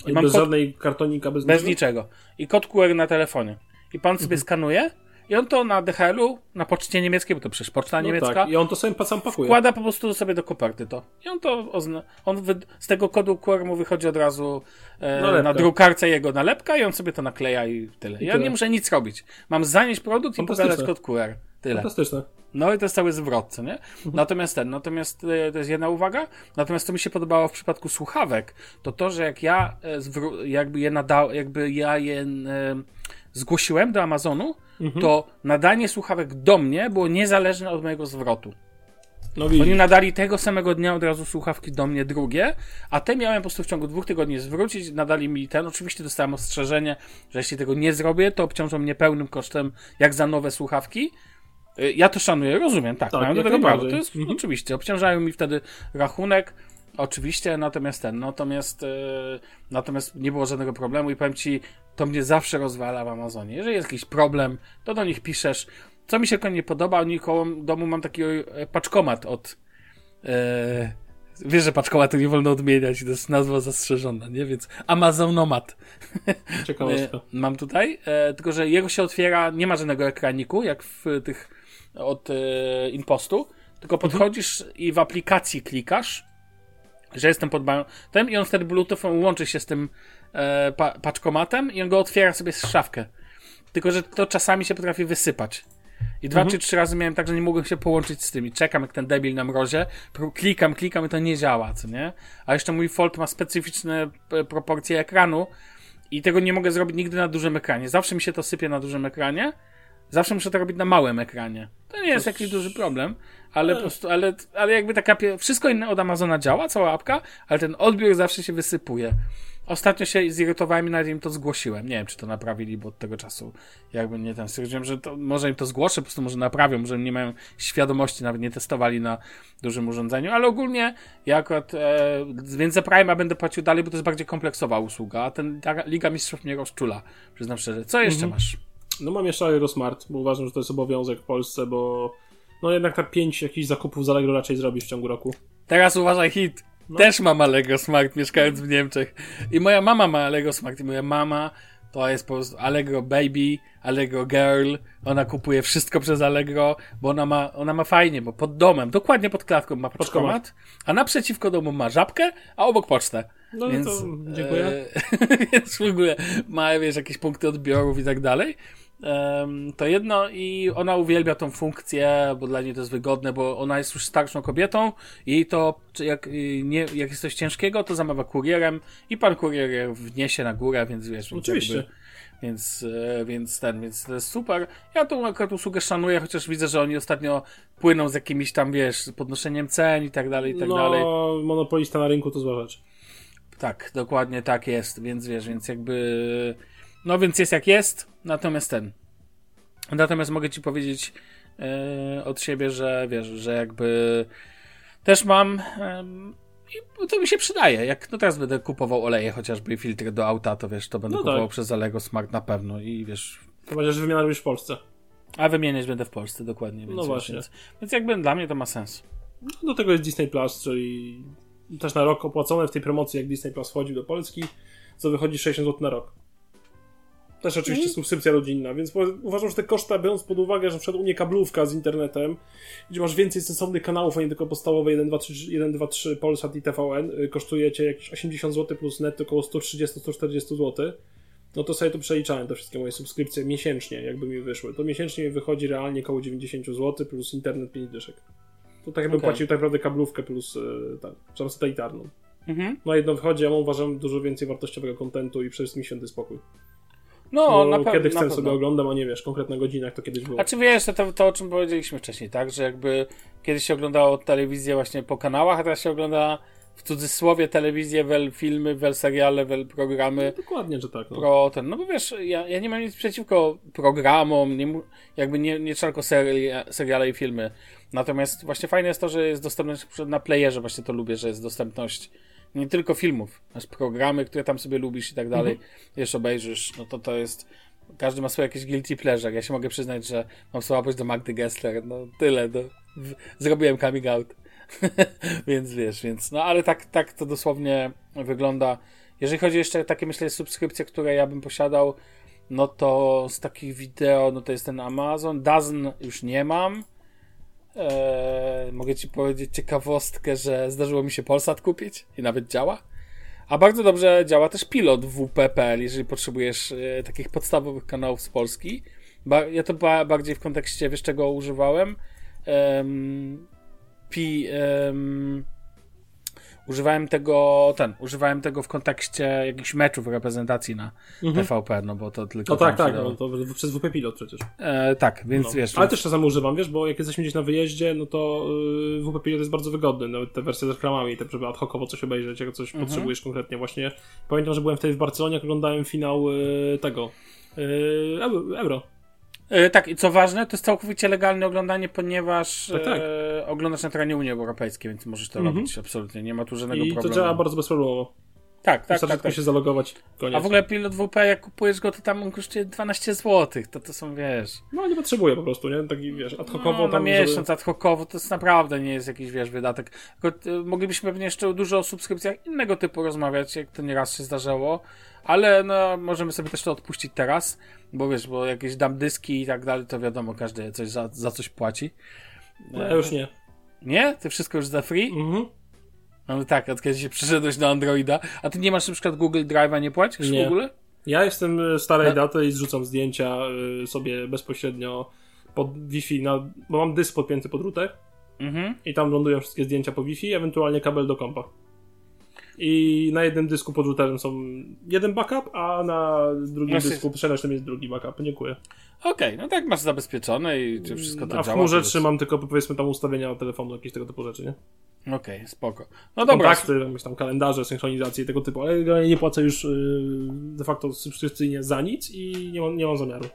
[SPEAKER 3] I
[SPEAKER 2] mam
[SPEAKER 3] bez
[SPEAKER 2] kod-
[SPEAKER 3] żadnej kartonika, bez,
[SPEAKER 2] Bez
[SPEAKER 3] niczego?
[SPEAKER 2] I kod QR na telefonie. I pan sobie skanuje i on to na DHL-u, na poczcie niemieckiej, bo to przecież poczta
[SPEAKER 3] No
[SPEAKER 2] niemiecka,
[SPEAKER 3] tak. I on to sobie sam pakuje.
[SPEAKER 2] wkłada po prostu sobie do koperty to. I on to ozna- on wy- z tego kodu QR mu wychodzi od razu e,
[SPEAKER 3] Nalepka.
[SPEAKER 2] na drukarce jego nalepka i on sobie to nakleja i tyle.
[SPEAKER 3] I
[SPEAKER 2] ja
[SPEAKER 3] tyle.
[SPEAKER 2] nie muszę nic robić. Mam zanieść produkt i pokazać kod QR. Tyle.
[SPEAKER 3] Fantastyczne.
[SPEAKER 2] No i to jest cały zwrot, co nie?
[SPEAKER 3] Mhm.
[SPEAKER 2] Natomiast ten, natomiast e, to jest jedna uwaga. Natomiast to mi się podobało w przypadku słuchawek, to to, że jak ja e, jakby je nadał, jakby ja je e, zgłosiłem do Amazonu,
[SPEAKER 3] Mhm.
[SPEAKER 2] to nadanie słuchawek do mnie było niezależne od mojego zwrotu.
[SPEAKER 3] No.
[SPEAKER 2] Oni nadali tego samego dnia od razu słuchawki do mnie drugie, a te miałem po prostu w ciągu dwóch tygodni zwrócić, nadali mi ten. Oczywiście dostałem ostrzeżenie, że jeśli tego nie zrobię, to obciążą mnie pełnym kosztem, jak za nowe słuchawki. Y, Ja to szanuję, rozumiem, tak,
[SPEAKER 3] Tak,
[SPEAKER 2] mają do tego prawo. To jest
[SPEAKER 3] Mhm.
[SPEAKER 2] oczywiście, obciążają mi wtedy rachunek, oczywiście, natomiast ten, natomiast, e, natomiast nie było żadnego problemu i powiem ci, to mnie zawsze rozwala w Amazonie. Jeżeli jest jakiś problem, to do nich piszesz. Co mi się tylko nie podoba, oni koło domu mam taki e, paczkomat od e, Wiesz, że paczkomatu nie wolno odmieniać, to jest nazwa zastrzeżona, nie? Więc Amazonomat.
[SPEAKER 3] Ciekawostka. [laughs]
[SPEAKER 2] E, mam tutaj, tylko że jego się otwiera, nie ma żadnego ekraniku, jak w tych od e, impostu, tylko podchodzisz i w aplikacji klikasz, że jestem pod tym i on wtedy bluetoothem łączy się z tym e, pa, paczkomatem i on go otwiera sobie z szafkę. Tylko, że to czasami się potrafi wysypać. I dwa czy trzy razy miałem tak, że nie mogłem się połączyć z tym. I czekam jak ten debil na mrozie, klikam, klikam i to nie działa, co nie? A jeszcze mój Fold ma specyficzne e, proporcje ekranu i tego nie mogę zrobić nigdy na dużym ekranie. Zawsze mi się to sypie na dużym ekranie. Zawsze muszę to robić na małym ekranie. To nie jest jakiś duży problem, ale po prostu, ale, ale jakby taka, wszystko inne od Amazona działa, cała apka, ale ten odbiór zawsze się wysypuje. Ostatnio się zirytowałem i nawet im to zgłosiłem. Nie wiem, czy to naprawili, bo od tego czasu jakby nie ten. Stwierdziłem, że to może im to zgłoszę, po prostu może naprawią, może nie mają świadomości, nawet nie testowali na dużym urządzeniu, ale ogólnie ja akurat, e, więc za będę płacił dalej, bo to jest bardziej kompleksowa usługa, a ten, ta Liga Mistrzów mnie rozczula, przyznam szczerze. Co jeszcze masz?
[SPEAKER 3] No mam jeszcze Aerosmart, bo uważam, że to jest obowiązek w Polsce, bo no jednak tak pięć jakichś zakupów z Allegro raczej zrobisz w ciągu roku.
[SPEAKER 2] Teraz uważaj hit. Też mam Allegro Smart, mieszkając w Niemczech. I moja mama ma Allegro Smart. I moja mama to jest po prostu Allegro Baby, Allegro Girl. Ona kupuje wszystko przez Allegro, bo ona ma, ona ma fajnie, bo pod domem, dokładnie pod klatką ma pocztomat, a naprzeciwko domu ma żabkę, a obok pocztę.
[SPEAKER 3] No
[SPEAKER 2] więc,
[SPEAKER 3] to dziękuję.
[SPEAKER 2] E, [laughs] więc w ogóle ma, wiesz, jakieś punkty odbiorów i tak dalej. To jedno i ona uwielbia tą funkcję, bo dla niej to jest wygodne, bo ona jest już starszą kobietą i to jak, y, nie, jak jest coś ciężkiego, to zamawia kurierem i pan kurier wniesie na górę, więc wiesz.
[SPEAKER 3] Oczywiście.
[SPEAKER 2] jakby- Więc, e, więc ten, więc to jest super. Ja tą akurat usługę szanuję, chociaż widzę, że oni ostatnio płyną z jakimiś tam, wiesz, podnoszeniem cen i tak dalej, i tak
[SPEAKER 3] no,
[SPEAKER 2] dalej.
[SPEAKER 3] monopolista na rynku to zła rzecz.
[SPEAKER 2] Tak, dokładnie tak jest, więc wiesz, więc jakby. No więc jest jak jest, natomiast ten. Natomiast mogę ci powiedzieć yy, od siebie, że wiesz, że jakby też mam. Yy, to mi się przydaje. Jak no teraz będę kupował oleje, chociażby i filtry do auta, to wiesz, to będę
[SPEAKER 3] No
[SPEAKER 2] kupował
[SPEAKER 3] tak.
[SPEAKER 2] przez Alego Smart na pewno i wiesz.
[SPEAKER 3] To chociaż wymiana robisz w Polsce.
[SPEAKER 2] A wymieniać będę w Polsce, dokładnie. Więc,
[SPEAKER 3] No właśnie.
[SPEAKER 2] Więc, więc jakby dla mnie to ma sens.
[SPEAKER 3] No, do tego jest Disney Plus, czyli też na rok opłacone w tej promocji, jak Disney Plus wchodził do Polski, co wychodzi 60 zł na rok. Też oczywiście subskrypcja rodzinna, więc uważam, że te koszta, biorąc pod uwagę, że na przykład u mnie kablówka z internetem, gdzie masz więcej sensownych kanałów, a nie tylko podstawowe 1, 2, 3, 1, 2, 3 Polsat i TVN, y, kosztuje cię jakieś 80 zł plus net około 130-140 zł, no to sobie to przeliczałem, te wszystkie moje subskrypcje miesięcznie, jakby mi wyszły. To miesięcznie mi wychodzi realnie około 90 zł plus internet 5 dyszek. To tak jakbym
[SPEAKER 2] Okej.
[SPEAKER 3] płacił tak naprawdę kablówkę plus yy, tak, czy satelitarną.
[SPEAKER 2] Mhm.
[SPEAKER 3] No jedno wychodzi, a mam uważam dużo więcej wartościowego kontentu i przede wszystkim święty spokój.
[SPEAKER 2] No,
[SPEAKER 3] Bo
[SPEAKER 2] na, pe-
[SPEAKER 3] kiedy chcę
[SPEAKER 2] pewno.
[SPEAKER 3] sobie oglądam, a nie wiesz, konkretna godzina, jak to kiedyś było.
[SPEAKER 2] A czy wiesz, to, to, to o czym powiedzieliśmy wcześniej, tak? Że jakby kiedyś się oglądało telewizję właśnie po kanałach, a teraz się ogląda w cudzysłowie telewizję, wel filmy, wel seriale, wel programy.
[SPEAKER 3] Dokładnie, że tak. No.
[SPEAKER 2] Pro ten, no bo wiesz, ja, ja nie mam nic przeciwko programom, nie, jakby nie, nie tylko seri, seriale i filmy. Natomiast właśnie fajne jest to, że jest dostępność na playerze, właśnie to lubię, że jest dostępność nie tylko filmów, masz programy, które tam sobie lubisz i tak dalej,
[SPEAKER 3] Mhm.
[SPEAKER 2] wiesz, obejrzysz, no to to jest, każdy ma swoje jakieś guilty pleasure. Ja się mogę przyznać, że mam słabość do Magdy Gessler, no tyle, no, zrobiłem coming out. [laughs] więc wiesz, więc, no ale tak, tak to dosłownie wygląda. Jeżeli chodzi jeszcze o takie, myślę, subskrypcje, które ja bym posiadał, no to z takich wideo, no to jest ten Amazon. Dazn już nie mam. Eee, mogę ci powiedzieć ciekawostkę, że zdarzyło mi się Polsat kupić i nawet działa. A bardzo dobrze działa też pilot WP.pl, jeżeli potrzebujesz e, takich podstawowych kanałów z Polski. Ba- ja to ba- bardziej w kontekście, wiesz czego używałem? Em, pi, em, używałem tego, ten, używałem tego w kontekście jakichś meczów reprezentacji na TVP, no bo to tylko
[SPEAKER 3] No tak, tak,
[SPEAKER 2] dało.
[SPEAKER 3] no, to przez WP Pilot przecież.
[SPEAKER 2] E, tak, więc
[SPEAKER 3] No.
[SPEAKER 2] wiesz.
[SPEAKER 3] Ale też czasem używam, wiesz, bo jak jesteśmy gdzieś na wyjeździe, no to yy, WP Pilot jest bardzo wygodny, nawet te wersje z reklamami, te, żeby ad hocowo coś obejrzeć, jak coś
[SPEAKER 2] Mhm.
[SPEAKER 3] potrzebujesz konkretnie właśnie. Pamiętam, że byłem wtedy w Barcelonie, jak oglądałem finał yy, tego, yy, Euro-
[SPEAKER 2] tak, i co ważne, to jest całkowicie legalne oglądanie, ponieważ
[SPEAKER 3] Tak, tak.
[SPEAKER 2] E, oglądasz na terenie Unii Europejskiej, więc możesz to
[SPEAKER 3] Mhm.
[SPEAKER 2] robić absolutnie. Nie ma tu żadnego
[SPEAKER 3] I
[SPEAKER 2] problemu.
[SPEAKER 3] to działa bardzo bezproblemowo.
[SPEAKER 2] Tak, tak,
[SPEAKER 3] Wystarczy
[SPEAKER 2] tak. tak.
[SPEAKER 3] się zalogować, koniec.
[SPEAKER 2] A w ogóle pilot WP, jak kupujesz go, to tam on kosztuje 12 zł. To to są, wiesz.
[SPEAKER 3] No nie potrzebuję po prostu, nie? Taki, wiesz, ad hocowo
[SPEAKER 2] No, na
[SPEAKER 3] tam,
[SPEAKER 2] miesiąc ad hocowo to jest naprawdę nie jest jakiś, wiesz, wydatek. Tylko, y, moglibyśmy pewnie jeszcze dużo o subskrypcjach innego typu rozmawiać, jak to nieraz się zdarzało, ale no, możemy sobie też to odpuścić teraz, bo wiesz, bo jakieś dam dyski i tak dalej, to wiadomo, każdy coś za, za coś płaci.
[SPEAKER 3] No, ja już nie.
[SPEAKER 2] Nie? Ty wszystko już za free?
[SPEAKER 3] Mhm.
[SPEAKER 2] No tak, od kiedy się przyszedłeś do Androida. A ty nie masz na przykład Google Drive'a, nie płacisz
[SPEAKER 3] Nie.
[SPEAKER 2] w ogóle?
[SPEAKER 3] Ja jestem y, starej
[SPEAKER 2] No.
[SPEAKER 3] daty i zrzucam zdjęcia y, sobie bezpośrednio pod Wi-Fi, na, bo mam dysk podpięty pod router
[SPEAKER 2] Mhm.
[SPEAKER 3] i tam lądują wszystkie zdjęcia po Wi-Fi, ewentualnie kabel do kompa. I na jednym dysku pod routerem są jeden backup, a na drugim
[SPEAKER 2] Znaczy-
[SPEAKER 3] dysku przenośnym jest drugi backup. Dziękuję.
[SPEAKER 2] Okej, no tak masz zabezpieczone i czy wszystko to
[SPEAKER 3] a w
[SPEAKER 2] działa.
[SPEAKER 3] chmurze
[SPEAKER 2] to jest-
[SPEAKER 3] trzymam tylko powiedzmy tam ustawienia telefonu, jakieś tego typu rzeczy, nie?
[SPEAKER 2] Okej, spoko. No dobra,
[SPEAKER 3] Kontakty, jakieś tam kalendarze, synchronizacje tego typu, ale generalnie nie płacę już y, de facto subskrypcyjnie za nic i nie mam, nie mam zamiaru.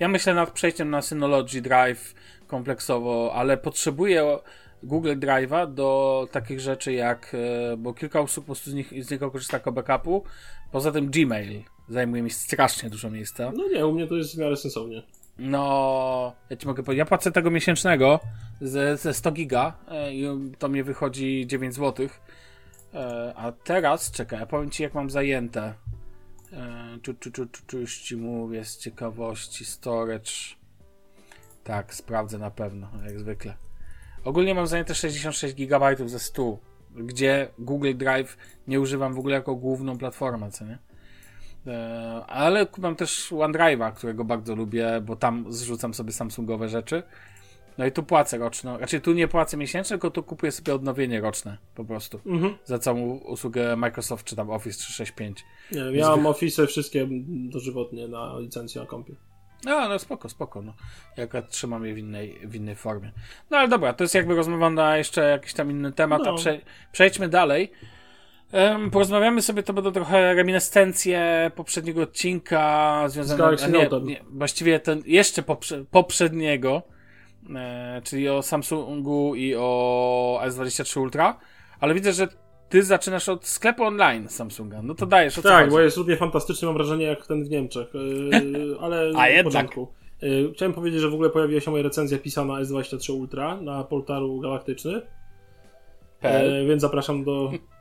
[SPEAKER 2] Ja myślę nad przejściem na Synology Drive kompleksowo, ale potrzebuję Google Drive'a do takich rzeczy jak, e, bo kilka usług po prostu z, nich, z niego korzysta jako backupu. Poza tym Gmail zajmuje mi strasznie dużo miejsca.
[SPEAKER 3] No nie, u mnie to jest w miarę sensownie.
[SPEAKER 2] No, ja ci mogę powiedzieć, ja płacę tego miesięcznego ze, ze 100 giga e, i to mnie wychodzi 9 zł. E, a teraz, czekaj, ja powiem ci jak mam zajęte. E, Czu, czu, czu, czu, czu, już ci mówię z ciekawości, storage. Tak, sprawdzę na pewno, jak zwykle. Ogólnie mam zajęte 66 GB ze 100, gdzie Google Drive nie używam w ogóle jako główną platformę, co nie? E, Ale mam też OneDrive'a, którego bardzo lubię, bo tam zrzucam sobie Samsungowe rzeczy. No i tu płacę roczno. Raczej tu nie płacę miesięcznie, tylko tu kupuję sobie odnowienie roczne po prostu.
[SPEAKER 3] Mhm.
[SPEAKER 2] Za całą usługę Microsoft czy tam Office 365.
[SPEAKER 3] Nie ja mam Office wszystkie dożywotnie na licencji na kompie.
[SPEAKER 2] No, no spoko, spoko. No. Ja trzymam je w innej, w innej formie. No ale dobra, to jest jakby rozmowa na jeszcze jakiś tam inny temat,
[SPEAKER 3] No.
[SPEAKER 2] a prze, przejdźmy dalej. Porozmawiamy sobie, to będą trochę reminiscencje poprzedniego odcinka
[SPEAKER 3] Z
[SPEAKER 2] związane
[SPEAKER 3] Galaxy
[SPEAKER 2] a nie, nie, właściwie ten jeszcze poprze, poprzedniego, e, czyli o Samsungu i o S23 Ultra, ale widzę, że ty zaczynasz od sklepu online Samsunga. No to dajesz, o
[SPEAKER 3] Tak,
[SPEAKER 2] chodzi?
[SPEAKER 3] bo jest równie fantastyczny, mam wrażenie, jak ten w Niemczech. Yy, [laughs] ale
[SPEAKER 2] A jednak.
[SPEAKER 3] Yy, Chciałem powiedzieć, że w ogóle pojawiła się moja recenzja pisana S23 Ultra na portalu Galaktyczny, yy, więc zapraszam do [laughs]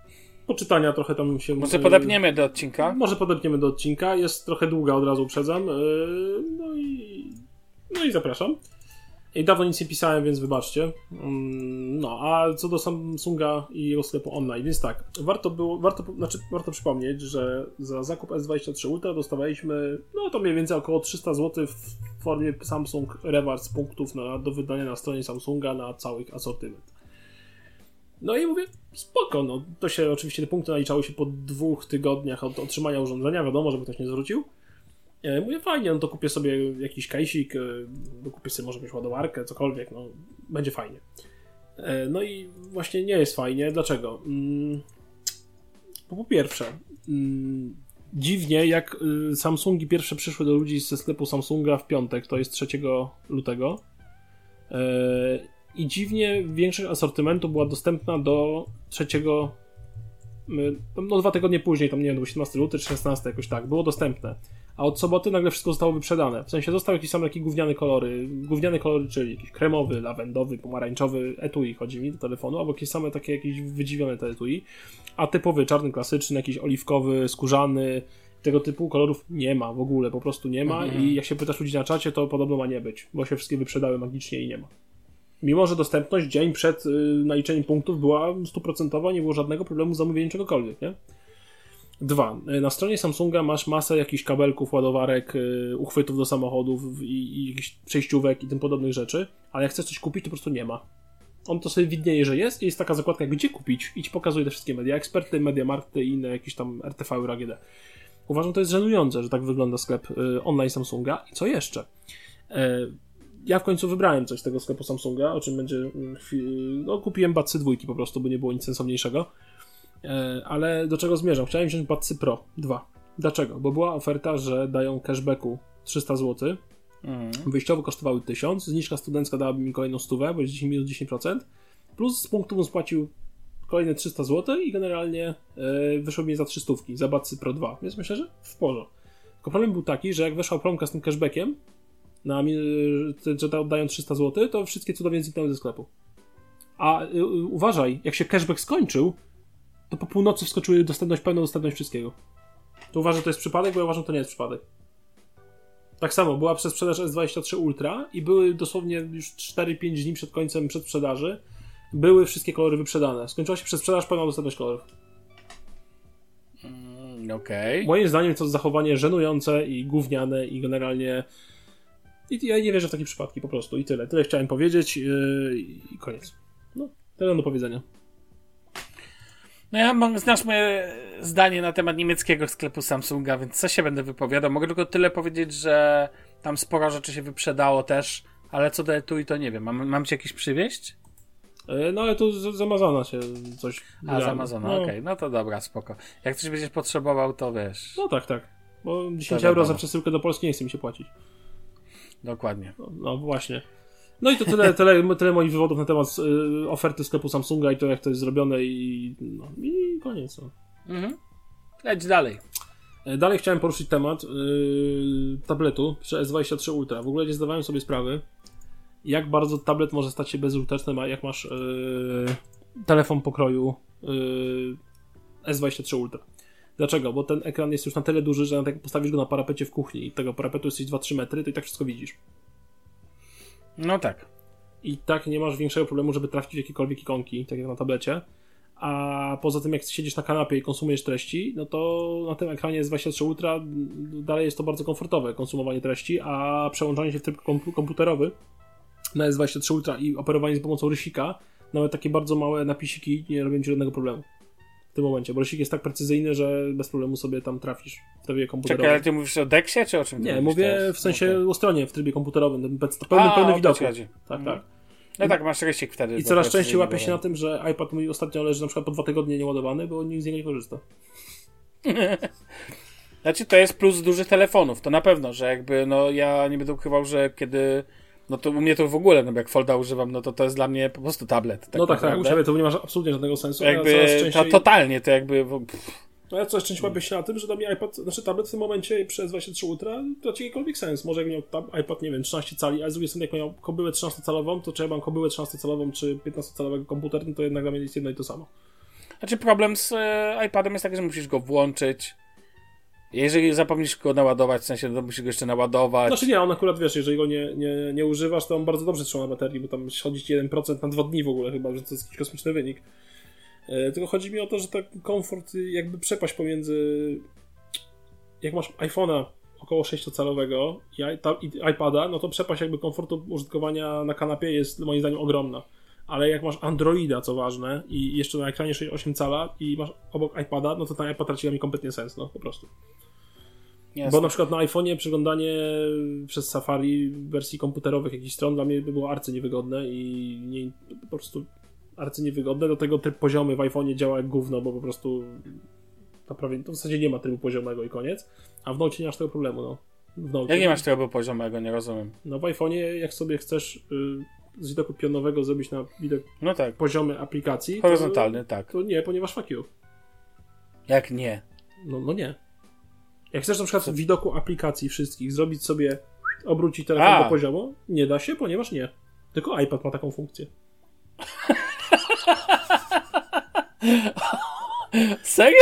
[SPEAKER 3] poczytania, trochę tam się...
[SPEAKER 2] Może podepniemy do odcinka?
[SPEAKER 3] Może podepniemy do odcinka, jest trochę długa, od razu uprzedzam. Yy, No i, no i zapraszam. I dawno nic nie pisałem, więc wybaczcie. Mm, No, a co do Samsunga i jego sklepu online, więc tak, warto było, warto, znaczy, warto przypomnieć, że za zakup S23 Ultra dostawaliśmy, no to mniej więcej około 300 zł w formie Samsung Rewards punktów na, do wydania na stronie Samsunga na cały asortyment. No i mówię, spoko, no to się oczywiście te punkty naliczały się po dwóch tygodniach od otrzymania urządzenia, wiadomo, żeby ktoś nie zwrócił. E, Mówię, fajnie, no to kupię sobie jakiś kajsik, e, dokupię sobie może jakąś ładowarkę, cokolwiek, no będzie fajnie. E, No i właśnie nie jest fajnie. Dlaczego? Mm, po pierwsze, mm, dziwnie jak y, Samsungi pierwsze przyszły do ludzi ze sklepu Samsunga w piątek, to jest 3 lutego. I dziwnie większość asortymentu była dostępna do 3 y, no dwa tygodnie później, tam nie wiem, 17 luty czy 16 jakoś tak, było dostępne. A od soboty nagle wszystko zostało wyprzedane. W sensie zostały jakieś same takie gówniane kolory. Gówniane kolory, czyli jakiś kremowy, lawendowy, pomarańczowy etui chodzi mi do telefonu, albo jakieś same takie jakieś wydziwione te etui. A typowy czarny, klasyczny, jakiś oliwkowy, skórzany, tego typu kolorów nie ma w ogóle, po prostu nie ma.
[SPEAKER 2] Mhm.
[SPEAKER 3] I jak się pytasz ludzi na czacie, to podobno ma nie być, bo się wszystkie wyprzedały magicznie i nie ma. Mimo, że dostępność dzień przed y, naliczeniem punktów była stuprocentowa, nie było żadnego problemu z zamówieniem czegokolwiek, nie? Dwa. y, Na stronie Samsunga masz masę jakichś kabelków, ładowarek, y, uchwytów do samochodów i, i jakichś przejściówek i tym podobnych rzeczy, ale jak chcesz coś kupić, to po prostu nie ma. On to sobie widnieje, że jest i jest taka zakładka, gdzie kupić i ci pokazuje te wszystkie media, eksperty, Mediamarkty i inne jakieś tam RTV i AGD. Uważam, to jest żenujące, że tak wygląda sklep online Samsunga. I co jeszcze? Ja w końcu wybrałem coś z tego sklepu Samsunga, o czym będzie. mm, No, kupiłem Batsy dwójki po prostu, bo nie było nic sensowniejszego. E, Ale do czego zmierzam? Chciałem wziąć Batsy Pro 2. Dlaczego? Bo była oferta, że dają cashbacku 300 zł.
[SPEAKER 2] Mhm.
[SPEAKER 3] Wyjściowo kosztowały 1000, zniżka studencka dałaby mi kolejną stówę, bo jest 10 minus 10%. Plus z punktu bym spłacił kolejne 300 zł i generalnie e, wyszło mi za 300 za Batsy Pro 2. Więc myślę, że w porządku. Tylko problem był taki, że jak weszła promka z tym cashbackiem, na, mi- że- da- oddają 300 zł, to wszystkie cudownie zniknęły ze sklepu. A y, y, uważaj, jak się cashback skończył, to po północy wskoczyły dostępność, pełna dostępność wszystkiego. To uważam, że to jest przypadek, bo ja uważam, że to nie jest przypadek. Tak samo, była przesprzedaż S23 Ultra i były dosłownie już 4-5 dni przed końcem przedsprzedaży. Były wszystkie kolory wyprzedane. Skończyła się przedsprzedaż, pełna dostępność kolorów.
[SPEAKER 2] Mm, Okej.
[SPEAKER 3] Moim zdaniem to zachowanie żenujące i gówniane i generalnie... I ja nie wierzę w takie przypadki po prostu i tyle. Tyle chciałem powiedzieć yy, i koniec. No, tyle mam do powiedzenia.
[SPEAKER 2] No ja mam, znasz moje zdanie na temat niemieckiego sklepu Samsunga, więc co się będę wypowiadał? Mogę tylko tyle powiedzieć, że tam sporo rzeczy się wyprzedało też, ale co do etui to nie wiem. Mam, mam ci jakiś przywieźć?
[SPEAKER 3] Yy, no ale tu z, z Amazona się coś...
[SPEAKER 2] A, z. Amazona,
[SPEAKER 3] no,
[SPEAKER 2] okej. No to dobra, spoko. Jak coś będziesz potrzebował, to wiesz.
[SPEAKER 3] No tak, tak. Bo 10
[SPEAKER 2] To
[SPEAKER 3] euro
[SPEAKER 2] wiadomo.
[SPEAKER 3] za przesyłkę do Polski nie chce mi się płacić.
[SPEAKER 2] Dokładnie.
[SPEAKER 3] No, no właśnie. No i to tyle, tyle, [laughs] tyle moich wywodów na temat y, oferty sklepu Samsunga i to jak to jest zrobione i, no, i koniec. No.
[SPEAKER 2] Mhm. Leć dalej.
[SPEAKER 3] E, Dalej chciałem poruszyć temat y, tabletu przy S23 Ultra. W ogóle nie zdawałem sobie sprawy, jak bardzo tablet może stać się bezużyteczny, a jak masz y, telefon pokroju y, S23 Ultra. Dlaczego? Bo ten ekran jest już na tyle duży, że jak postawisz go na parapecie w kuchni i tego parapetu jesteś 2-3 metry, to i tak wszystko widzisz.
[SPEAKER 2] No tak.
[SPEAKER 3] i tak nie masz większego problemu, żeby trafić jakiekolwiek ikonki, tak jak na tablecie. A poza tym, jak siedzisz na kanapie i konsumujesz treści, no to na tym ekranie z 23 Ultra dalej jest to bardzo komfortowe konsumowanie treści, a przełączanie się w tryb kompu- komputerowy na S23 Ultra i operowanie z pomocą rysika, nawet takie bardzo małe napisiki nie robią ci żadnego problemu w tym momencie, bo jest tak precyzyjny, że bez problemu sobie tam trafisz w trybie komputerowym.
[SPEAKER 2] Czekaj, ale ty mówisz o Dexie, czy o czym
[SPEAKER 3] Nie, mówię
[SPEAKER 2] teraz?
[SPEAKER 3] w sensie
[SPEAKER 2] Okej.
[SPEAKER 3] o stronie w trybie komputerowym, pełny,
[SPEAKER 2] A,
[SPEAKER 3] pełny
[SPEAKER 2] chodzi.
[SPEAKER 3] Tak,
[SPEAKER 2] Mhm.
[SPEAKER 3] tak.
[SPEAKER 2] No tak, masz rysik wtedy.
[SPEAKER 3] I coraz częściej łapię się na tym, że iPad mój ostatnio leży na przykład po dwa tygodnie nieładowany, bo nikt z niego nie korzysta. [laughs]
[SPEAKER 2] Znaczy, to jest plus dużych telefonów, to na pewno, że jakby, no ja nie będę ukrywał, że kiedy. No to u mnie to w ogóle, no jak Folda używam, no to to jest dla mnie po prostu tablet. Tak
[SPEAKER 3] no tak, tak, u siebie to nie ma absolutnie żadnego sensu. coraz
[SPEAKER 2] Jakby
[SPEAKER 3] częściej,
[SPEAKER 2] to, totalnie, to jakby. pff,
[SPEAKER 3] no ja coraz częściej łapię się na tym, że dla mnie iPad, znaczy tablet w tym momencie przez 23 Ultra traci jakikolwiek sens. Może jak miał tab, iPad, nie wiem, 13 cali, a z drugiej strony jak miał kobyłę 13-calową, to czy ja mam kobyłę 13-calową, czy 15-calowego komputer, no to jednak dla mnie jest jedno i to samo.
[SPEAKER 2] Znaczy, problem z e, iPadem jest taki, że musisz go włączyć. Jeżeli zapomnisz go naładować, w sensie, to musisz go jeszcze naładować.
[SPEAKER 3] Znaczy nie, on akurat wiesz, jeżeli go nie, nie, nie używasz, to on bardzo dobrze trzyma baterii, bo tam chodzi ci 1% na dwa dni w ogóle chyba, że to jest jakiś kosmiczny wynik. E, tylko chodzi mi o to, że tak komfort, jakby przepaść pomiędzy jak masz iPhone'a około 6-calowego i, i iPada, no to przepaść jakby komfortu użytkowania na kanapie jest moim zdaniem ogromna. Ale jak masz Androida, co ważne, i jeszcze na ekranie 6-8 cala i masz obok iPada, no to ten iPad traci mnie kompletnie sens, no po prostu.
[SPEAKER 2] Jasne.
[SPEAKER 3] Bo na przykład na iPhone'ie przeglądanie przez Safari wersji komputerowych jakichś stron dla mnie by było arcy niewygodne i nie, po prostu arcy niewygodne. Do tego tryb poziomy w iPhone'ie działa jak gówno, bo po prostu to prawie, to w zasadzie nie ma trybu poziomego i koniec. A w Note nie masz tego problemu, no. W Note,
[SPEAKER 2] Jak nie masz trybu poziomego, nie rozumiem.
[SPEAKER 3] No w iPhone'ie jak sobie chcesz y, z widoku pionowego zrobić na widok
[SPEAKER 2] No tak.
[SPEAKER 3] poziomy aplikacji, to,
[SPEAKER 2] Horyzontalny, tak.
[SPEAKER 3] to nie, ponieważ fuck you.
[SPEAKER 2] Jak nie?
[SPEAKER 3] No, no nie. Jak chcesz na przykład w widoku aplikacji wszystkich zrobić sobie, obrócić telefon
[SPEAKER 2] A.
[SPEAKER 3] do poziomu, nie da się, ponieważ nie. Tylko iPad ma taką funkcję. [laughs]
[SPEAKER 2] Serio?